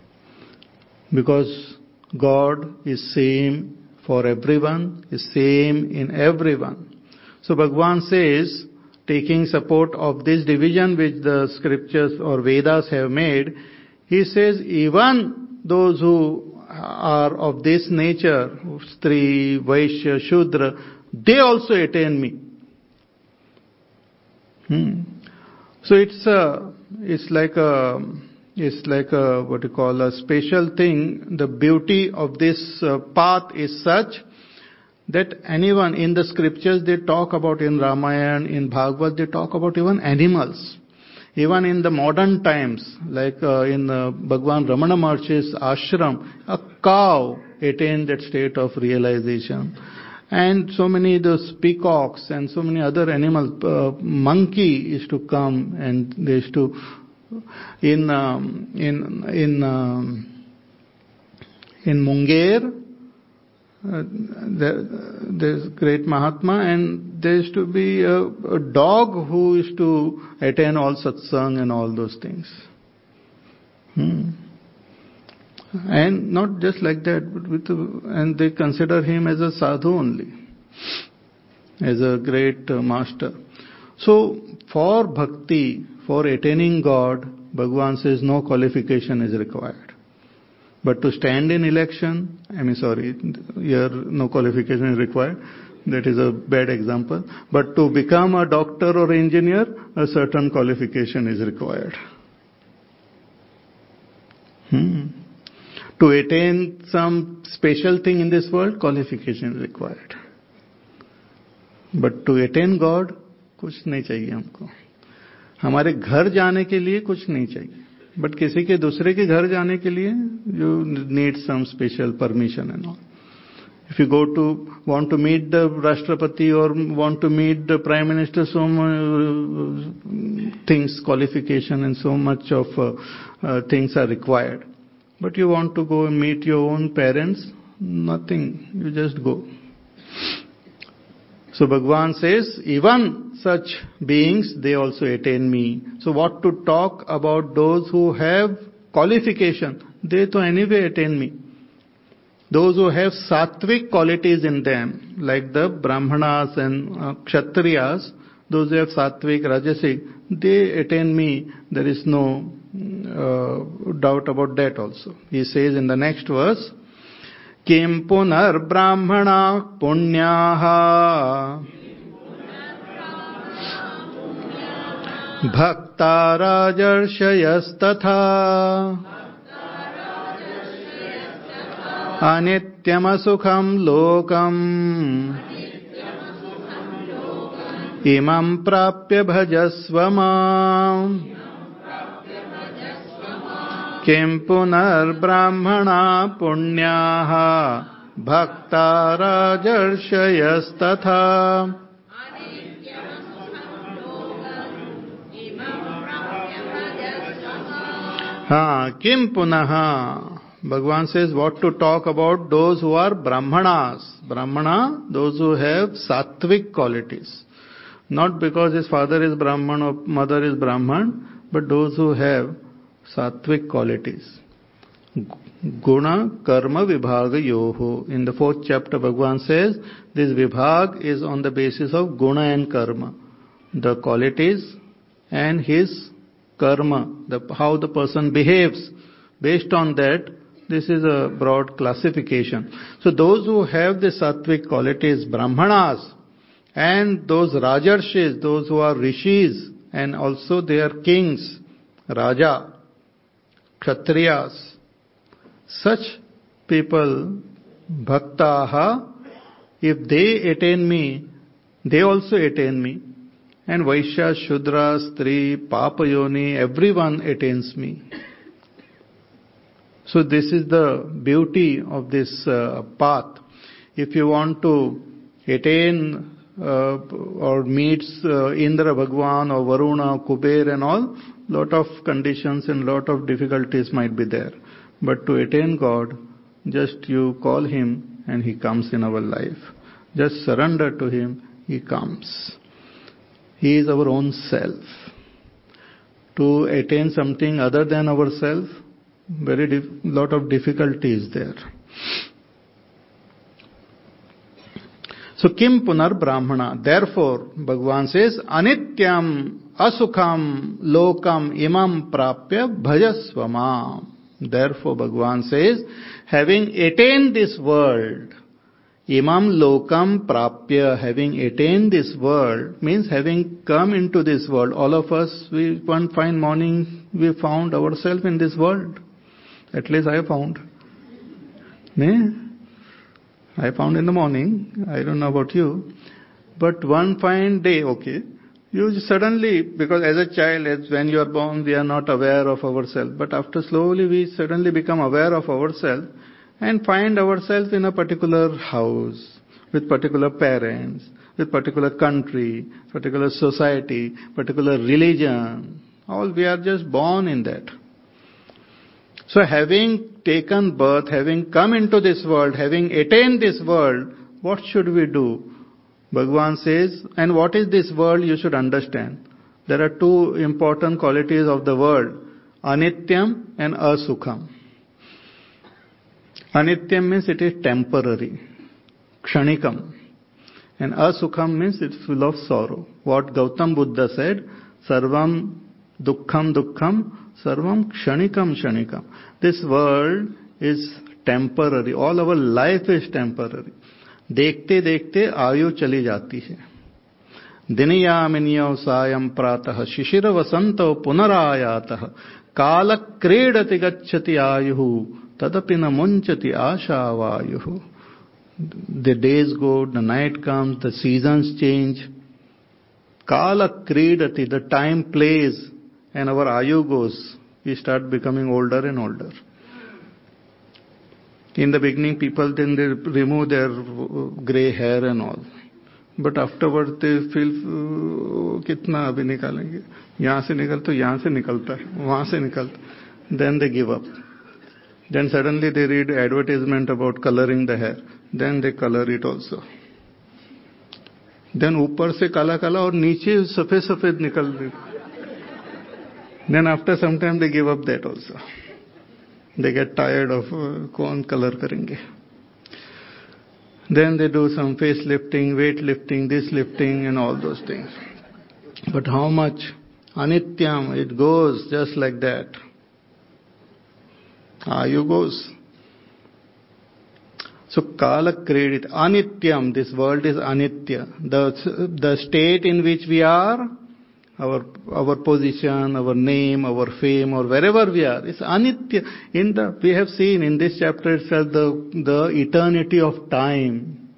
Because God is same for everyone, is same in everyone. So Bhagwan says, taking support of this division which the scriptures or Vedas have made, he says even those who are of this nature, Stri, Vaishya, Shudra, they also attain me. Hmm. So it's a, it's like a, it's like a, what you call a special thing. The beauty of this uh, path is such that anyone in the scriptures they talk about in Ramayana, in Bhagavad, they talk about even animals. Even in the modern times, like uh, in uh, Bhagwan Ramana Maharshi's ashram, a cow attained that state of realization. And so many those peacocks and so many other animals, uh, monkey is to come and they used to in um, in in um, in Munger uh, there, there's great Mahatma, and there is to be a, a, dog who is to attain all satsang and all those things. Hmm. And not just like that, but with, and they consider him as a sadhu only, as a great uh, master. So, for bhakti, for attaining God, Bhagwan says no qualification is required. But to stand in election, I mean, sorry, here no qualification is required. That is a bad example. But to become a doctor or engineer, a certain qualification is required. Hmm. To attain some special thing in this world, qualification is required. But to attain God, कुछ नहीं चाहिए हमको हमारे घर जाने के लिए कुछ नहीं चाहिए बट किसी के दूसरे के घर जाने के लिए you need some special permission and all if you go to want to meet the Rashtrapati और want to meet the prime minister so things qualification and so much of things are required but you want to go meet your own parents nothing you just go so Bhagwan says, even such beings, they also attain me. So what to talk about those who have qualification? They to anyway attain me. Those who have sattvic qualities in them, like the Brahmanas and uh, Kshatriyas, those who have sattvic, rajasic, they attain me. There is no uh, doubt about that also. He says in the next verse, किं पुनर्ब्राह्मणा पुण्याः। भक्ता राजर्षयस्तथा अनित्यमसुखम् लोकम्। इमम् प्राप्य भजस्व माम्। किं पुनर्ब्राह्मणा पुण्याः भक्ता राजर्षयस्तथा हाँ किम पुनः? Bhagwan says what to talk about those who are Brahmanas. Brahmana those who have sattvic qualities not because his father is Brahmin और mother is Brahmin but those who have sattvic qualities. Guna karma vibhaga yoho. In the fourth chapter, Bhagwan says this vibhag is on the basis of guna and karma. The qualities and his karma, the, how the person behaves. Based on that, this is a broad classification. So those who have the sattvic qualities, brahmanas, and those rajarshis, those who are rishis, and also they are kings, raja, Kshatriyas. Such people bhakta if they attain me they also attain me and Vaishya Shudra stri paap yoni every one attains me so this is the beauty of this path if you want to attain और meets Indra भगवान और Varun Kuber and all lot of conditions and lot of difficulties might be there. But to attain God, just you call Him and He comes in our life. Just surrender to Him, He comes. He is our own self. To attain something other than ourself, very dif- lot of difficulty is there. So Kim Punar Brahmana. Therefore, Bhagavan says, Anityam Asukham Lokam Imam Prapya Bhajasvama. Therefore, Bhagavan says, having attained this world, Imam Lokam Prapya, having attained this world, means having come into this world. All of us, we one fine morning, we found ourselves in this world. At least I found. Ne? I found in the morning. I don't know about you. But one fine day, okay, you suddenly, because as a child, as when you are born, we are not aware of ourselves. But after slowly we suddenly become aware of ourselves and find ourselves in a particular house, with particular parents, with particular country, particular society, particular religion. All we are just born in that. So having taken birth, having come into this world, having attained this world, what should we do? Bhagavan says, and what is this world you should understand. There are two important qualities of the world, anityam and asukham. Anityam means it is temporary, kshanikam. And asukham means it's full of sorrow. What Gautam Buddha said, sarvam dukkham dukkham, sarvam kshanikam kshanikam. This world is temporary. All our life is temporary. देखते देखते आयु चली जाती है। दिनयामिनियो सायं प्रातः शिशिर वसंत पुनरायात। काल क्रीडति गच्छति आयु, तदपि न मुंचति आशा वायु the days go the night comes the seasons change काल क्रीडति the time plays and our ayu goes we start becoming older and older In the beginning, people then they remove their uh, grey hair and all. But afterward they feel कितना अभी निकालेंगे? यहाँ से निकल तो यहाँ से निकलता है वहाँ से निकलता then they give up then suddenly they read advertisement about colouring the hair then they colour it also then ऊपर से काला काला और नीचे सफ़ेद सफ़ेद निकल then after some time they give up that also They get tired of uh, कौन color करेंगे. Then they do some face lifting, weight lifting, this lifting and all those things. But how much? Anityam, it goes just like that. Ah, Ayu goes. So kala kridati, anityam, this world is anitya. The, the state in which we are our our position, our name, our fame, or wherever we are. It's anitya. In the we have seen in this chapter itself the the eternity of time,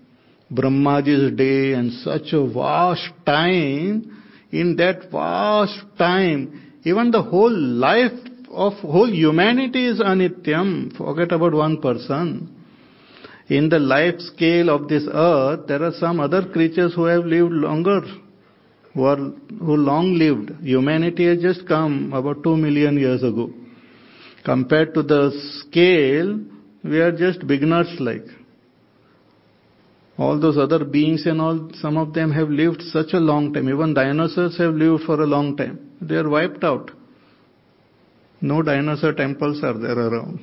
Brahmaji's day, and such a vast time. In that vast time, even the whole life of whole humanity is anityam. Forget about one person. In the life scale of this earth, there are some other creatures who have lived longer who are who long lived. Humanity has just come about two million years ago. Compared to the scale, we are just beginners like. All those other beings and all, some of them have lived such a long time. Even dinosaurs have lived for a long time. They are wiped out. No dinosaur temples are there around.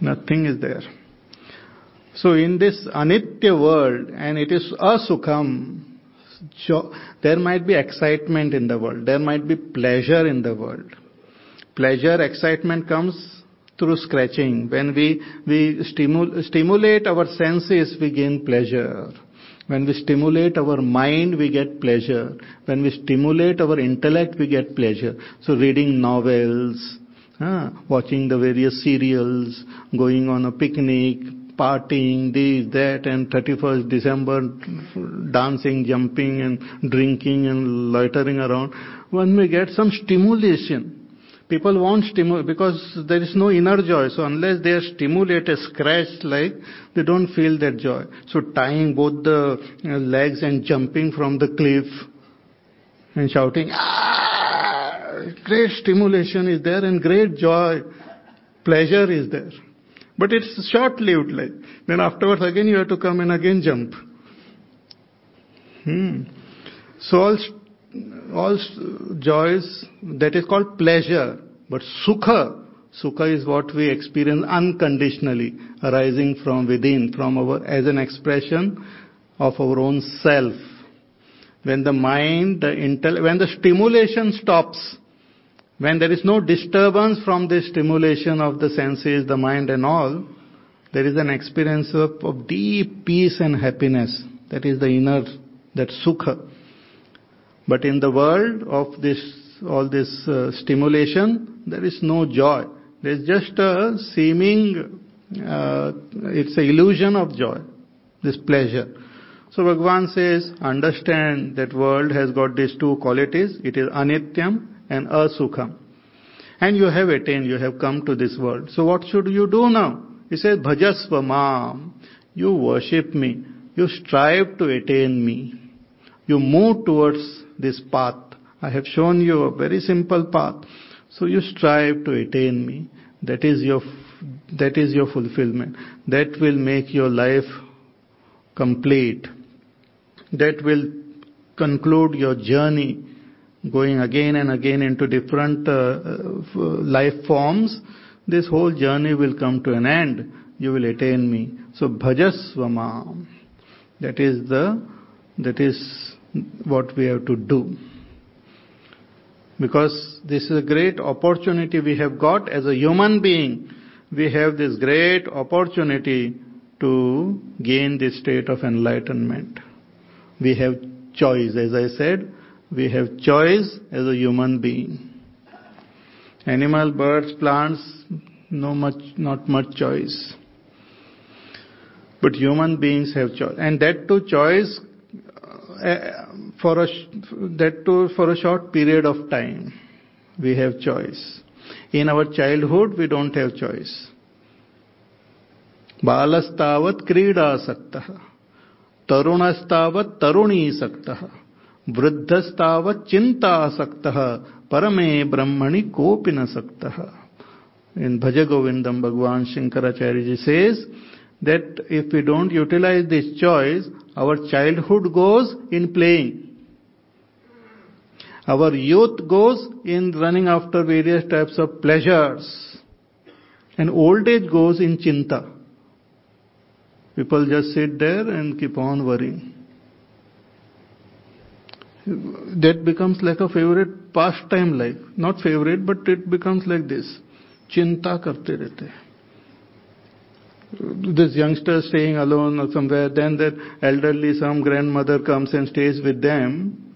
Nothing is there. So in this anitya world, and it is asukham, there might be excitement in the world. There might be pleasure in the world. Pleasure, excitement comes through scratching. When we, we stimul, stimulate our senses, we gain pleasure. When we stimulate our mind, we get pleasure. When we stimulate our intellect, we get pleasure. So reading novels, uh, watching the various serials, going on a picnic, partying, this, that, and 31st December, dancing, jumping, and drinking, and loitering around, one may get some stimulation. People want stimulation because there is no inner joy. So unless they are stimulated, scratched like, they don't feel that joy. So tying both the legs and jumping from the cliff and shouting, ah, great stimulation is there and great joy, pleasure is there. But it's short-lived like. Then afterwards again you have to come and again jump. Hmm. So all, all joys, that is called pleasure. But sukha, Sukha is what we experience unconditionally, arising from within, from our, as an expression of our own self. When the mind, the intel, when the stimulation stops, when there is no disturbance from the stimulation of the senses, the mind and all, there is an experience of, of deep peace and happiness. That is the inner, that sukha. But in the world of this, all this uh, stimulation, there is no joy. There is just a seeming, uh, it's an illusion of joy, this pleasure. So Bhagavan says, understand that world has got these two qualities. It is anityam and asukham. And you have attained, you have come to this world. So what should you do now? He says, bhajasva mam. You worship me. You strive to attain me. You move towards this path. I have shown you a very simple path. So you strive to attain me. That is your, that is your fulfillment. That will make your life complete. That will conclude your journey going again and again into different uh, life forms, this whole journey will come to an end. You will attain me. So bhajasvama. That is the, that is what we have to do. Because this is a great opportunity we have got as a human being. We have this great opportunity to gain this state of enlightenment. We have choice, as I said, we have choice as a human being. Animal, birds, plants, no much, not much choice. But human beings have choice. And that too choice uh, for a, that too for a short period of time. We have choice. In our childhood, we don't have choice. बालस्तावत् क्रीडासक्तः तरुणस्तावत् तरुणीसक्तः वृद्धस्तावत चिंता सक्त परमे ब्रह्मणि कोपि न सक्त। In Bhaja Govindam Bhagwan Shankaracharya ji says that if you don't utilise this choice our childhood goes in playing our youth goes in running after various types of pleasures and old age goes in chinta people just sit there and keep on worrying that becomes like a favorite pastime life. Not favorite, but it becomes like this. Chinta karte rehte this youngster staying alone or somewhere, then that elderly some grandmother comes and stays with them,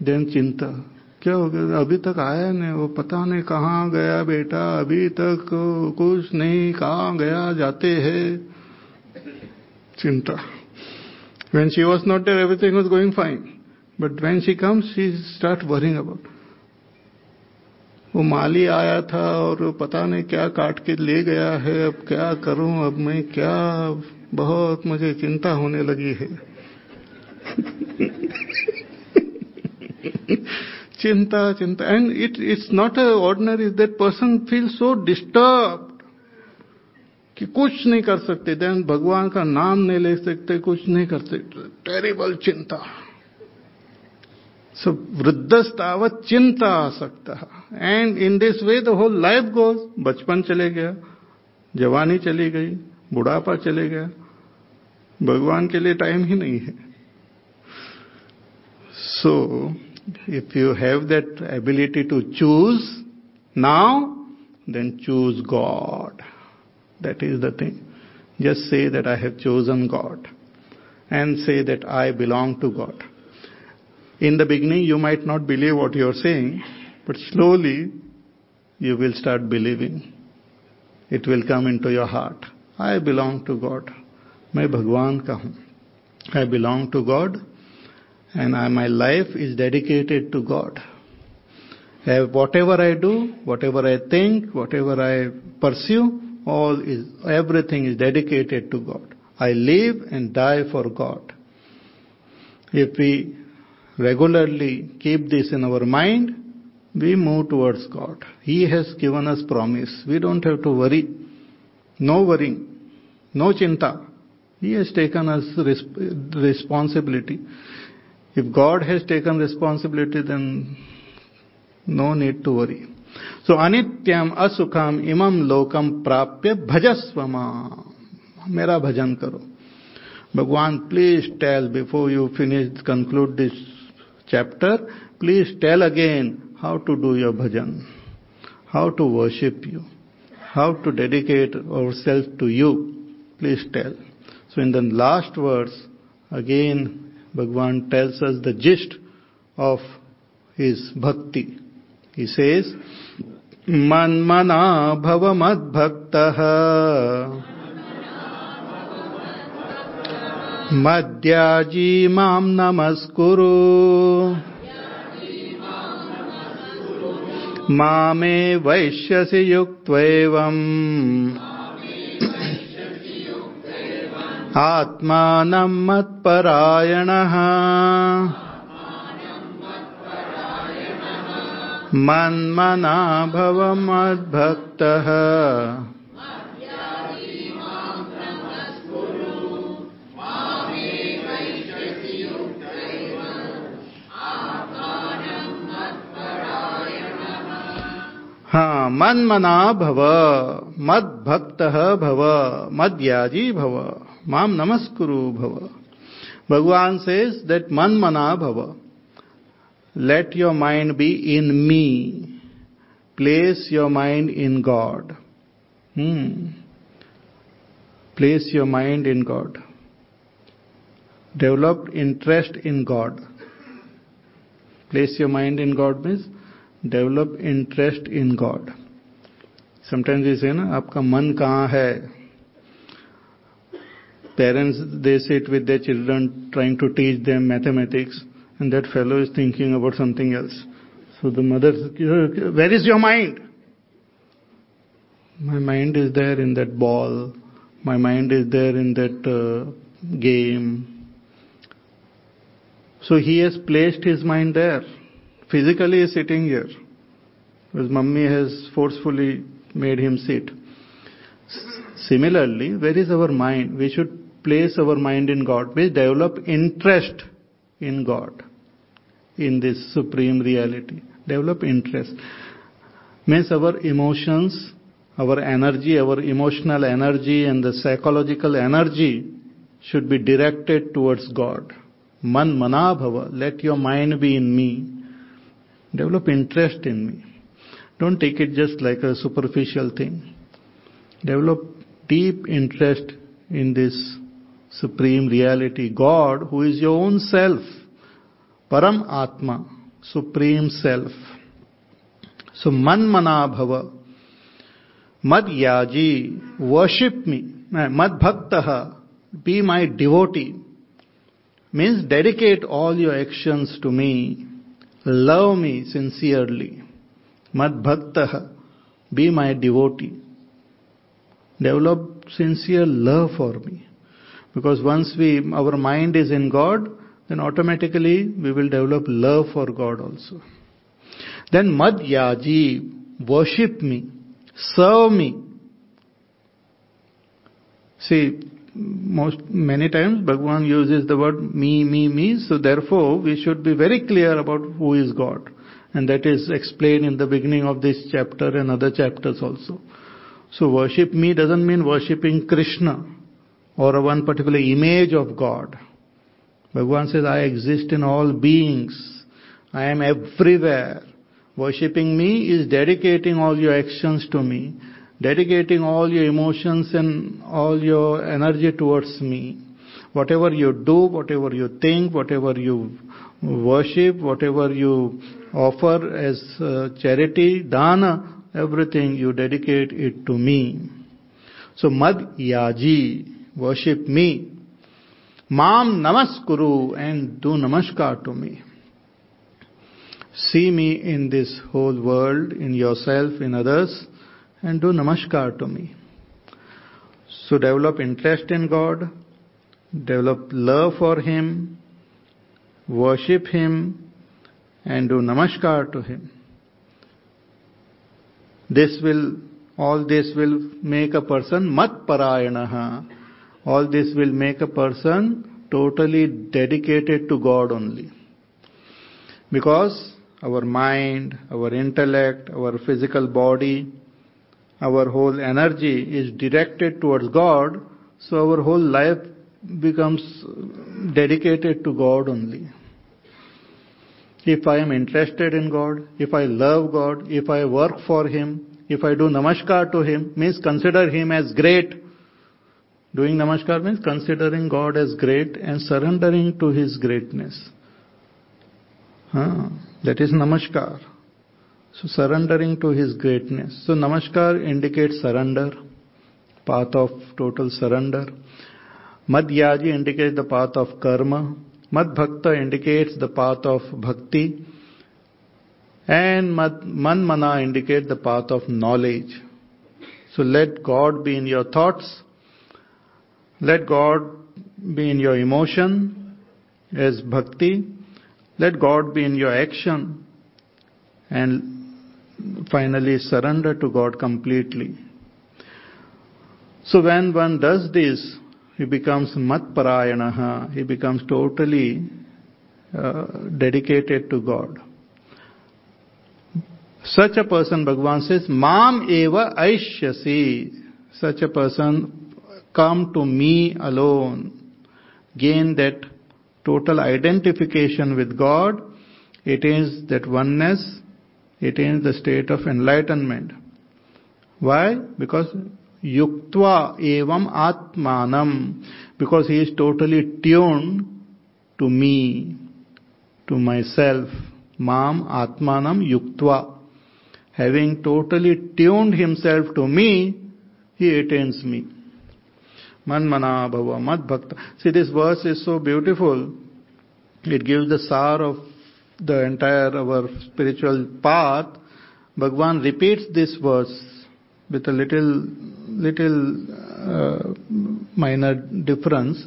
then chinta. क्या हो गया अभी तक आया नहीं वो पता नहीं कहाँ गया बेटा अभी तक कुछ नहीं कहाँ गया जाते हैं चिंता when she was not there everything was going fine But when she comes, she start worrying about वो माली आया था और पता नहीं क्या काट के ले गया है अब क्या करूँ अब मैं क्या बहुत मुझे चिंता होने लगी है। *laughs* Chinta chinta. And it it's not a ordinary that person feel so disturb कि कुछ नहीं कर सकते। देन भगवान का नाम नहीं ले सकते कुछ नहीं कर सकते। टेरिबल चिंता। सो वृद्धस्तावत चिंता आ सकता है and in this way the whole life goes बचपन चले गया जवानी चली गई बुढ़ापा चले गया भगवान के लिए टाइम ही नहीं है so if you have that ability to choose now then choose God that is the thing just say that I have chosen God and say that I belong to God In the beginning, you might not believe what you are saying, but slowly you will start believing. It will come into your heart. I belong to God. मैं भगवान का हूं I belong to God and I, my life is dedicated to God. Whatever I do, whatever I think, whatever I pursue, all is, everything is dedicated to God. I live and die for God. If we regularly keep this in our mind, we move towards God. He has given us promise. We don't have to worry. No worrying. No chinta. He has taken us responsibility. If God has taken responsibility, then no need to worry. So anityam asukam imam lokam prapya bhajasvama. Mera bhajan karo. Bhagwan, please tell before you finish, conclude this chapter, please tell again how to do your bhajan, how to worship you, how to dedicate ourselves to you. Please tell. So in the last verse, again Bhagavan tells us the gist of his bhakti. He says, Manmana bhava madbhaktah. मद्याजी माँ नमस्कुरु। मामे वैश्यसि युक्त्वैवम्। आत्मानं मत्परायणः। मन्मना भव हाँ मन मना भव मद भक्त भव, मद्याजी भव माम नमस्कुरु भव। भगवान से दैट मन मना भव let your mind be in me place your mind in God place your mind in God develop interest in God place your mind in God means develop interest in God sometimes जैसे ना आपका मन कहाँ है parents they sit with their children trying to teach them mathematics and that fellow is thinking about something else. So the mother, where is your mind? My mind is there in that ball. My mind is there in that uh, game. So he has placed his mind there. Physically sitting here. His mummy has forcefully made him sit. Similarly, where is our mind? We should place our mind in God. We develop interest in God, in this supreme reality. Develop interest. Means our emotions, our energy, our emotional energy and the psychological energy should be directed towards God. Man manabhava, let your mind be in me. Develop interest in me. Don't take it just like a superficial thing. Develop deep interest in this supreme reality, God, who is your own self, Param Atma, supreme self. So man manabhava, mad yaji, worship me, eh, mad bhaktaha, be my devotee, means dedicate all your actions to me, love me sincerely. Mad bhaktaha, be my devotee. Develop sincere love for me. Because once we, our mind is in God, then automatically we will develop love for God also. Then madhyaji, worship me, serve me. See, most many times Bhagwan uses the word me, me, me, so therefore we should be very clear about who is God. And that is explained in the beginning of this chapter and other chapters also. So worship me doesn't mean worshipping Krishna or one particular image of God. Bhagavan says, I exist in all beings. I am everywhere. Worshipping me is dedicating all your actions to me, dedicating all your emotions and all your energy towards me. Whatever you do, whatever you think, whatever you worship, whatever you offer as uh, charity, dana, everything you dedicate it to me. So mad yaji, worship me. Mam namaskuru and do namaskar to me. See me in this whole world, in yourself, in others, and do namaskar to me. So develop interest in God, develop love for Him, worship Him, and do namaskar to Him. This will, all this will make a person mat parayanaha. All this will make a person totally dedicated to God only. Because our mind, our intellect, our physical body, our whole energy is directed towards God, so our whole life becomes dedicated to God only. If I am interested in God, if I love God, if I work for Him, if I do namaskar to Him, means consider Him as great. Doing namaskar means considering God as great and surrendering to His greatness. Huh? That is namaskar. So surrendering to His greatness. So namaskar indicates surrender, path of total surrender. Madhyaji indicates the path of karma. Madbhakta indicates the path of bhakti. And Manmana indicates the path of knowledge. So let God be in your thoughts. Let God be in your emotion as bhakti. Let God be in your action. And finally surrender to God completely. So when one does this, he becomes matparayanaha, he becomes totally uh, dedicated to God. Such a person, Bhagavan says, Mam eva aishyasi. Such a person come to me alone. Gain that total identification with God. It is that oneness. Is the state of enlightenment. Why? Because yuktva evam atmanam. Because he is totally tuned to me to myself. Mam atmanam yuktva. Having totally tuned himself to me he attains me. Manmana bhava mad bhakta see this verse is so beautiful. It gives the sar of the entire our spiritual path bhagwan repeats this verse with a little little uh, minor difference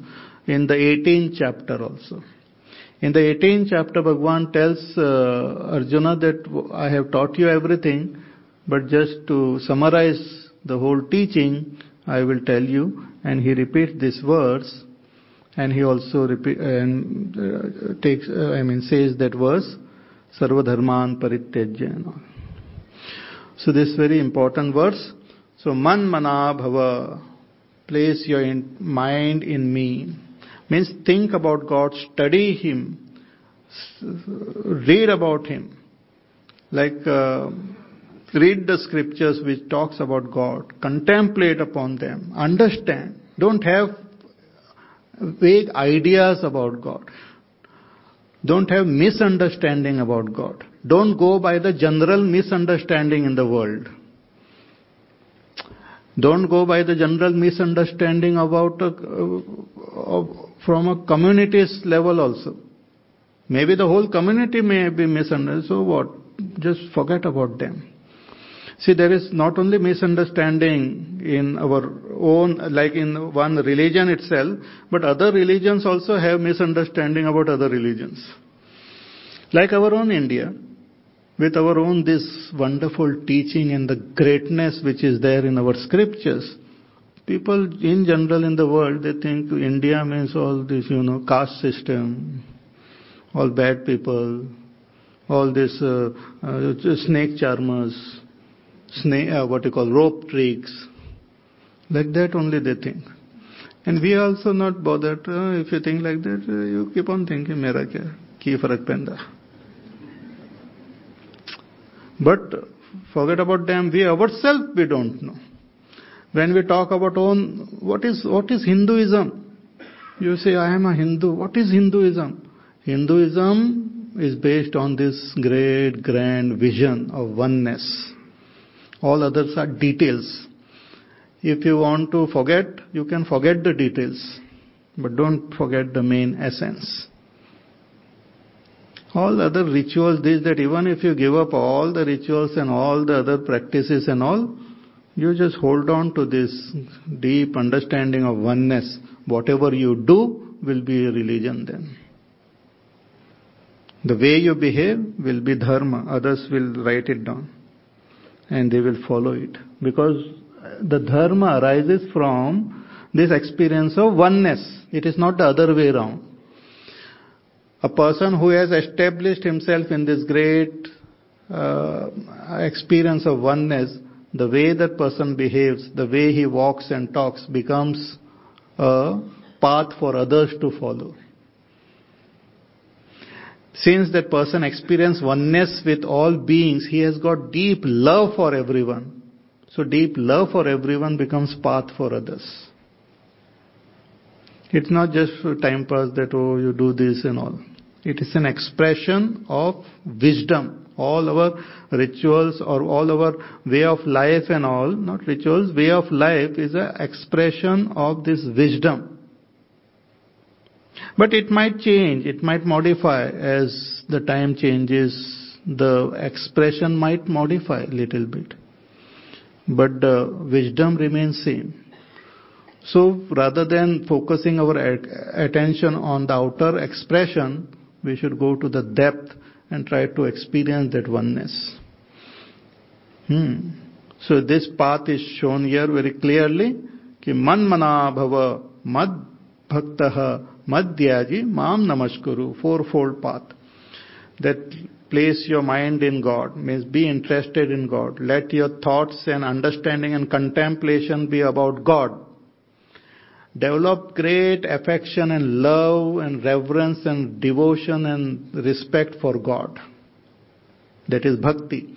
in the 18th chapter also. In the 18th chapter, Bhagwan tells uh, Arjuna that I have taught you everything, but just to summarize the whole teaching, I will tell you. And he repeats this verse, and he also repeat, and uh, takes, uh, I mean, says that verse, Sarva Dharman Parityajya. So this very important verse. So man mana bhava, place your in mind in me. Means think about God, study Him, read about Him. Like uh, read the scriptures which talks about God, contemplate upon them, understand. Don't have vague ideas about God. Don't have misunderstanding about God. Don't go by the general misunderstanding in the world. Don't go by the general misunderstanding about uh, from a community's level also. Maybe the whole community may be misunderstood. So what? Just forget about them. See, there is not only misunderstanding in our own, like in one religion itself, but other religions also have misunderstanding about other religions. Like our own India, with our own this wonderful teaching and the greatness which is there in our scriptures. People in general in the world, they think India means all this, you know, caste system, all bad people, all this uh, uh, snake charmers, snake, uh, what you call rope tricks. Like that only they think. And we also not bothered. Uh, if you think like that, uh, you keep on thinking, mera kya, ki farak penda. But forget about them, we ourselves we don't know. When we talk about own, what is, what is Hinduism? You say, I am a Hindu. What is Hinduism? Hinduism is based on this great, grand vision of oneness. All others are details. If you want to forget, you can forget the details, but don't forget the main essence. All other rituals, this, that even if you give up all the rituals and all the other practices and all, you just hold on to this deep understanding of oneness. Whatever you do will be a religion then. The way you behave will be dharma. Others will write it down. And they will follow it. Because the dharma arises from this experience of oneness. It is not the other way around. A person who has established himself in this great uh, experience of oneness, the way that person behaves, the way he walks and talks becomes a path for others to follow. Since that person experienced oneness with all beings, he has got deep love for everyone. So deep love for everyone becomes path for others. It's not just for time pass that, oh, you do this and all. It is an expression of wisdom. All our rituals or all our way of life and all, not rituals, way of life is an expression of this wisdom. But it might change, it might modify as the time changes, the expression might modify a little bit. But the wisdom remains same. So rather than focusing our attention on the outer expression, we should go to the depth and try to experience that oneness. Hmm. So this path is shown here very clearly. कि मन मना भव मद भक्त madhyaji mam namaskuru fourfold path that place your mind in god means be interested in god let your thoughts and understanding and contemplation be about god develop great affection and love and reverence and devotion and respect for God. That is bhakti.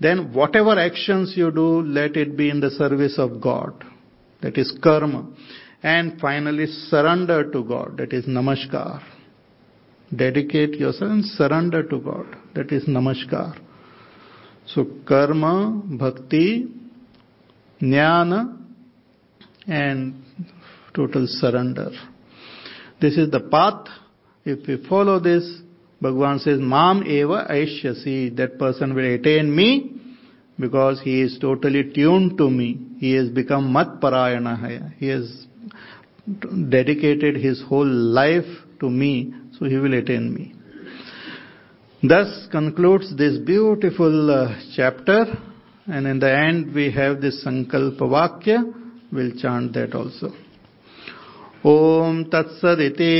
Then whatever actions you do, let it be in the service of God. That is karma. And finally surrender to God. That is namaskar. Dedicate yourself and surrender to God. That is namaskar. So karma, bhakti, jnana, and total surrender. This is the path. If we follow this, Bhagavan says, Mam eva aishyasi, that person will attain me because he is totally tuned to me. He has become mat parayana. He has dedicated his whole life to me, so he will attain me. Thus concludes this beautiful uh, chapter, and in the end we have this Sankalpa Vakya. We'll chant that also. ॐ तत्सदिति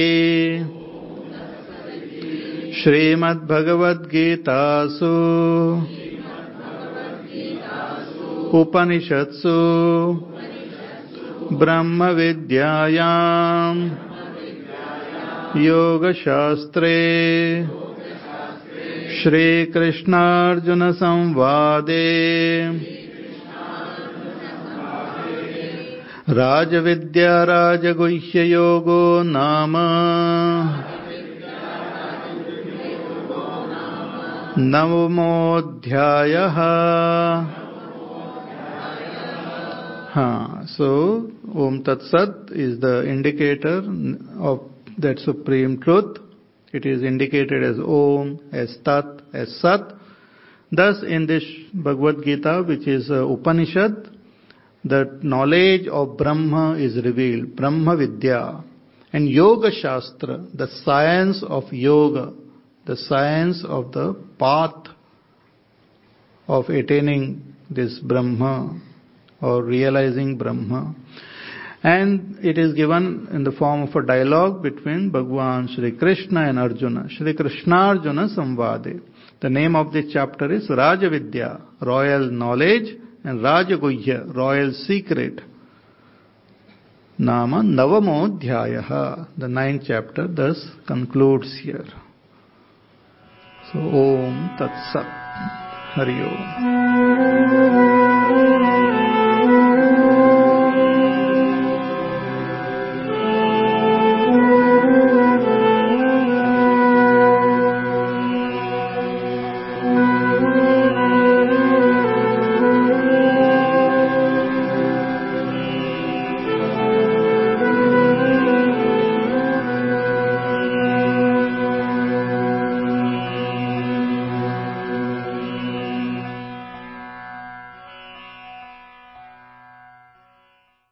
श्रीमद्भगवद्गीतासु उपनिषत्सु। ब्रह्मविद्यायाम्। योगशास्त्रे। श्रीकृष्णार्जुनसंवादे। राजविद्या राजगुह्ययोगो नाम। नवमोऽध्यायः। हाँ so Om Tat Sat is the indicator of that supreme truth. It is indicated as Om, as Tat, as Sat. Thus in this Bhagavad Gita, which is Upanishad, the knowledge of Brahma is revealed, Brahma Vidya. And Yoga Shastra, the science of yoga, the science of the path of attaining this Brahma or realizing Brahma. And it is given in the form of a dialogue between Bhagwan Sri Krishna and Arjuna. Sri Krishna Arjuna Samvade. The name of this chapter is Rajavidya, royal knowledge and Rajaguhya, royal secret. Nama Navamodhyayaha, the ninth chapter, thus concludes here. So, Om Tat Sat. Hari Om.